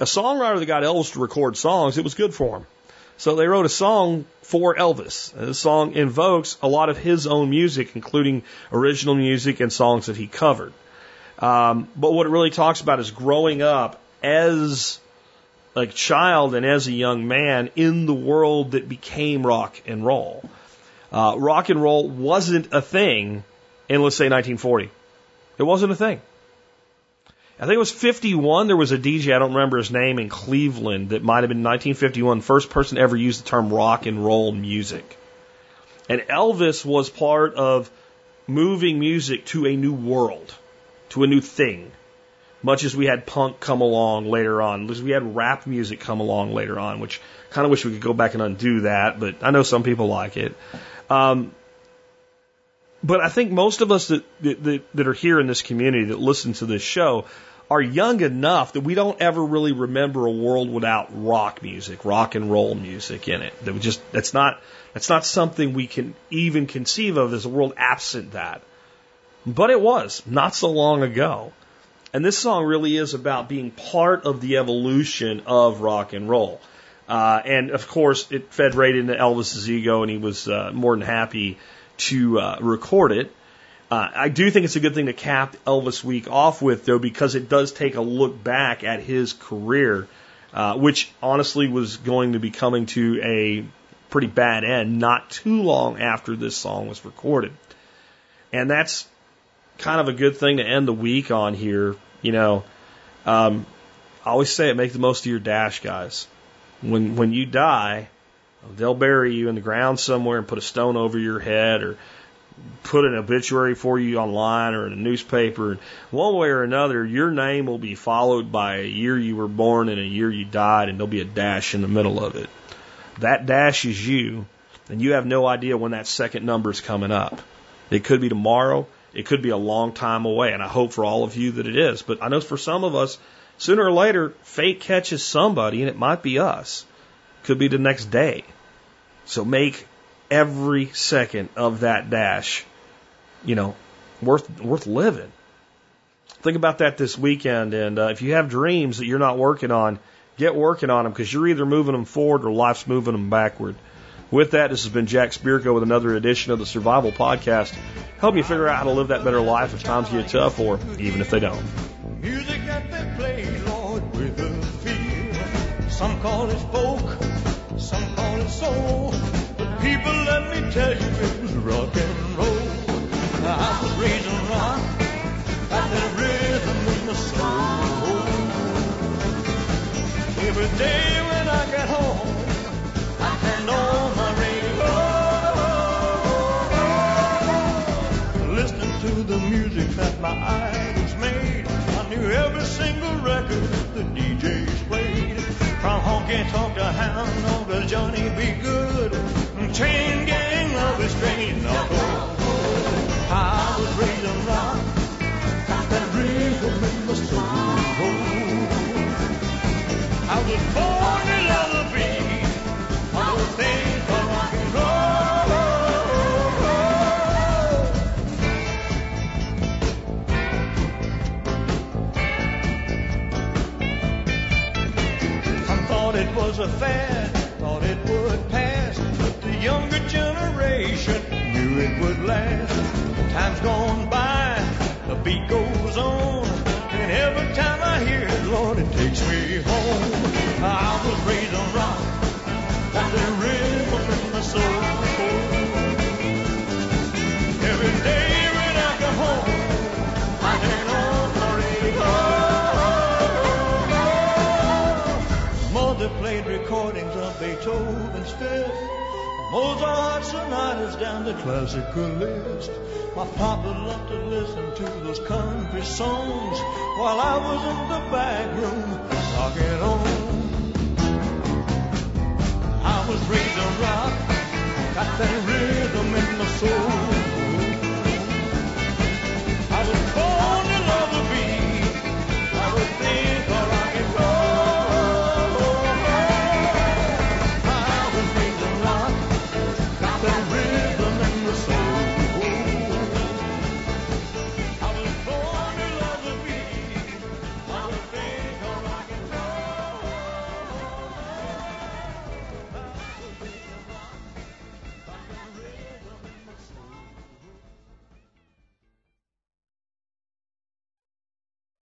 a songwriter that got Elvis to record songs, it was good for him. So they wrote a song for Elvis. And the song invokes a lot of his own music, including original music and songs that he covered. Um, but what it really talks about is growing up as a child and as a young man in the world that became rock and roll. Uh, rock and roll wasn't a thing in, let's say, 1940. It wasn't a thing. I think it was 51. There was a DJ, I don't remember his name, in Cleveland that might have been 1951, first person ever use the term rock and roll music. And Elvis was part of moving music to a new world, to a new thing. Much as we had punk come along later on, we had rap music come along later on, which kind of wish we could go back and undo that, but I know some people like it. Um, but I think most of us that, that, that are here in this community that listen to this show are young enough that we don't ever really remember a world without rock music, rock and roll music in it. That we just that's not that's not something we can even conceive of as a world absent that. But it was not so long ago. And this song really is about being part of the evolution of rock and roll. Uh, and of course, it fed right into Elvis's ego, and he was uh, more than happy to uh, record it. Uh, I do think it's a good thing to cap Elvis Week off with, though, because it does take a look back at his career, uh, which honestly was going to be coming to a pretty bad end not too long after this song was recorded. And that's kind of a good thing to end the week on here. You know, um, I always say it, make the most of your dash, guys. When when you die, they'll bury you in the ground somewhere and put a stone over your head or put an obituary for you online or in a newspaper. One way or another, your name will be followed by a year you were born and a year you died, and there'll be a dash in the middle of it. That dash is you, and you have no idea when that second number is coming up. It could be tomorrow. It could be a long time away, and I hope for all of you that it is. But I know for some of us, sooner or later, fate catches somebody, and it might be us. Could be the next day. So make every second of that dash, you know, worth worth living. Think about that this weekend, and uh, if you have dreams that you're not working on, get working on them because you're either moving them forward or life's moving them backward. With that, this has been Jack Spirko with another edition of the Survival Podcast, Help you figure out how to live that better life if times get tough or even if they don't. Some call it folk, some call it soul. But people, let me tell you, it was rock and roll. I was raised on rock, got that rhythm in my soul. Every day when I get home, I turned on my radio. Listening to the music that my idols made. I knew every single record the DJs played. From honky tonk to hound dog to Johnny B. Goode. Chain gang, love is straight knuckle. I was raised on rock, got that rhythm in my soul. I was born to a fad, thought it would pass, but the younger generation knew it would last. Time's gone by, the beat goes on, and every time I hear it, Lord, it takes me home. I was raised on rock, and the in my soul. Mozart sonatas down the classical list. My papa loved to listen to those country songs while I was in the back room talking on. I was raised a rock, got that rhythm in my soul. I was born.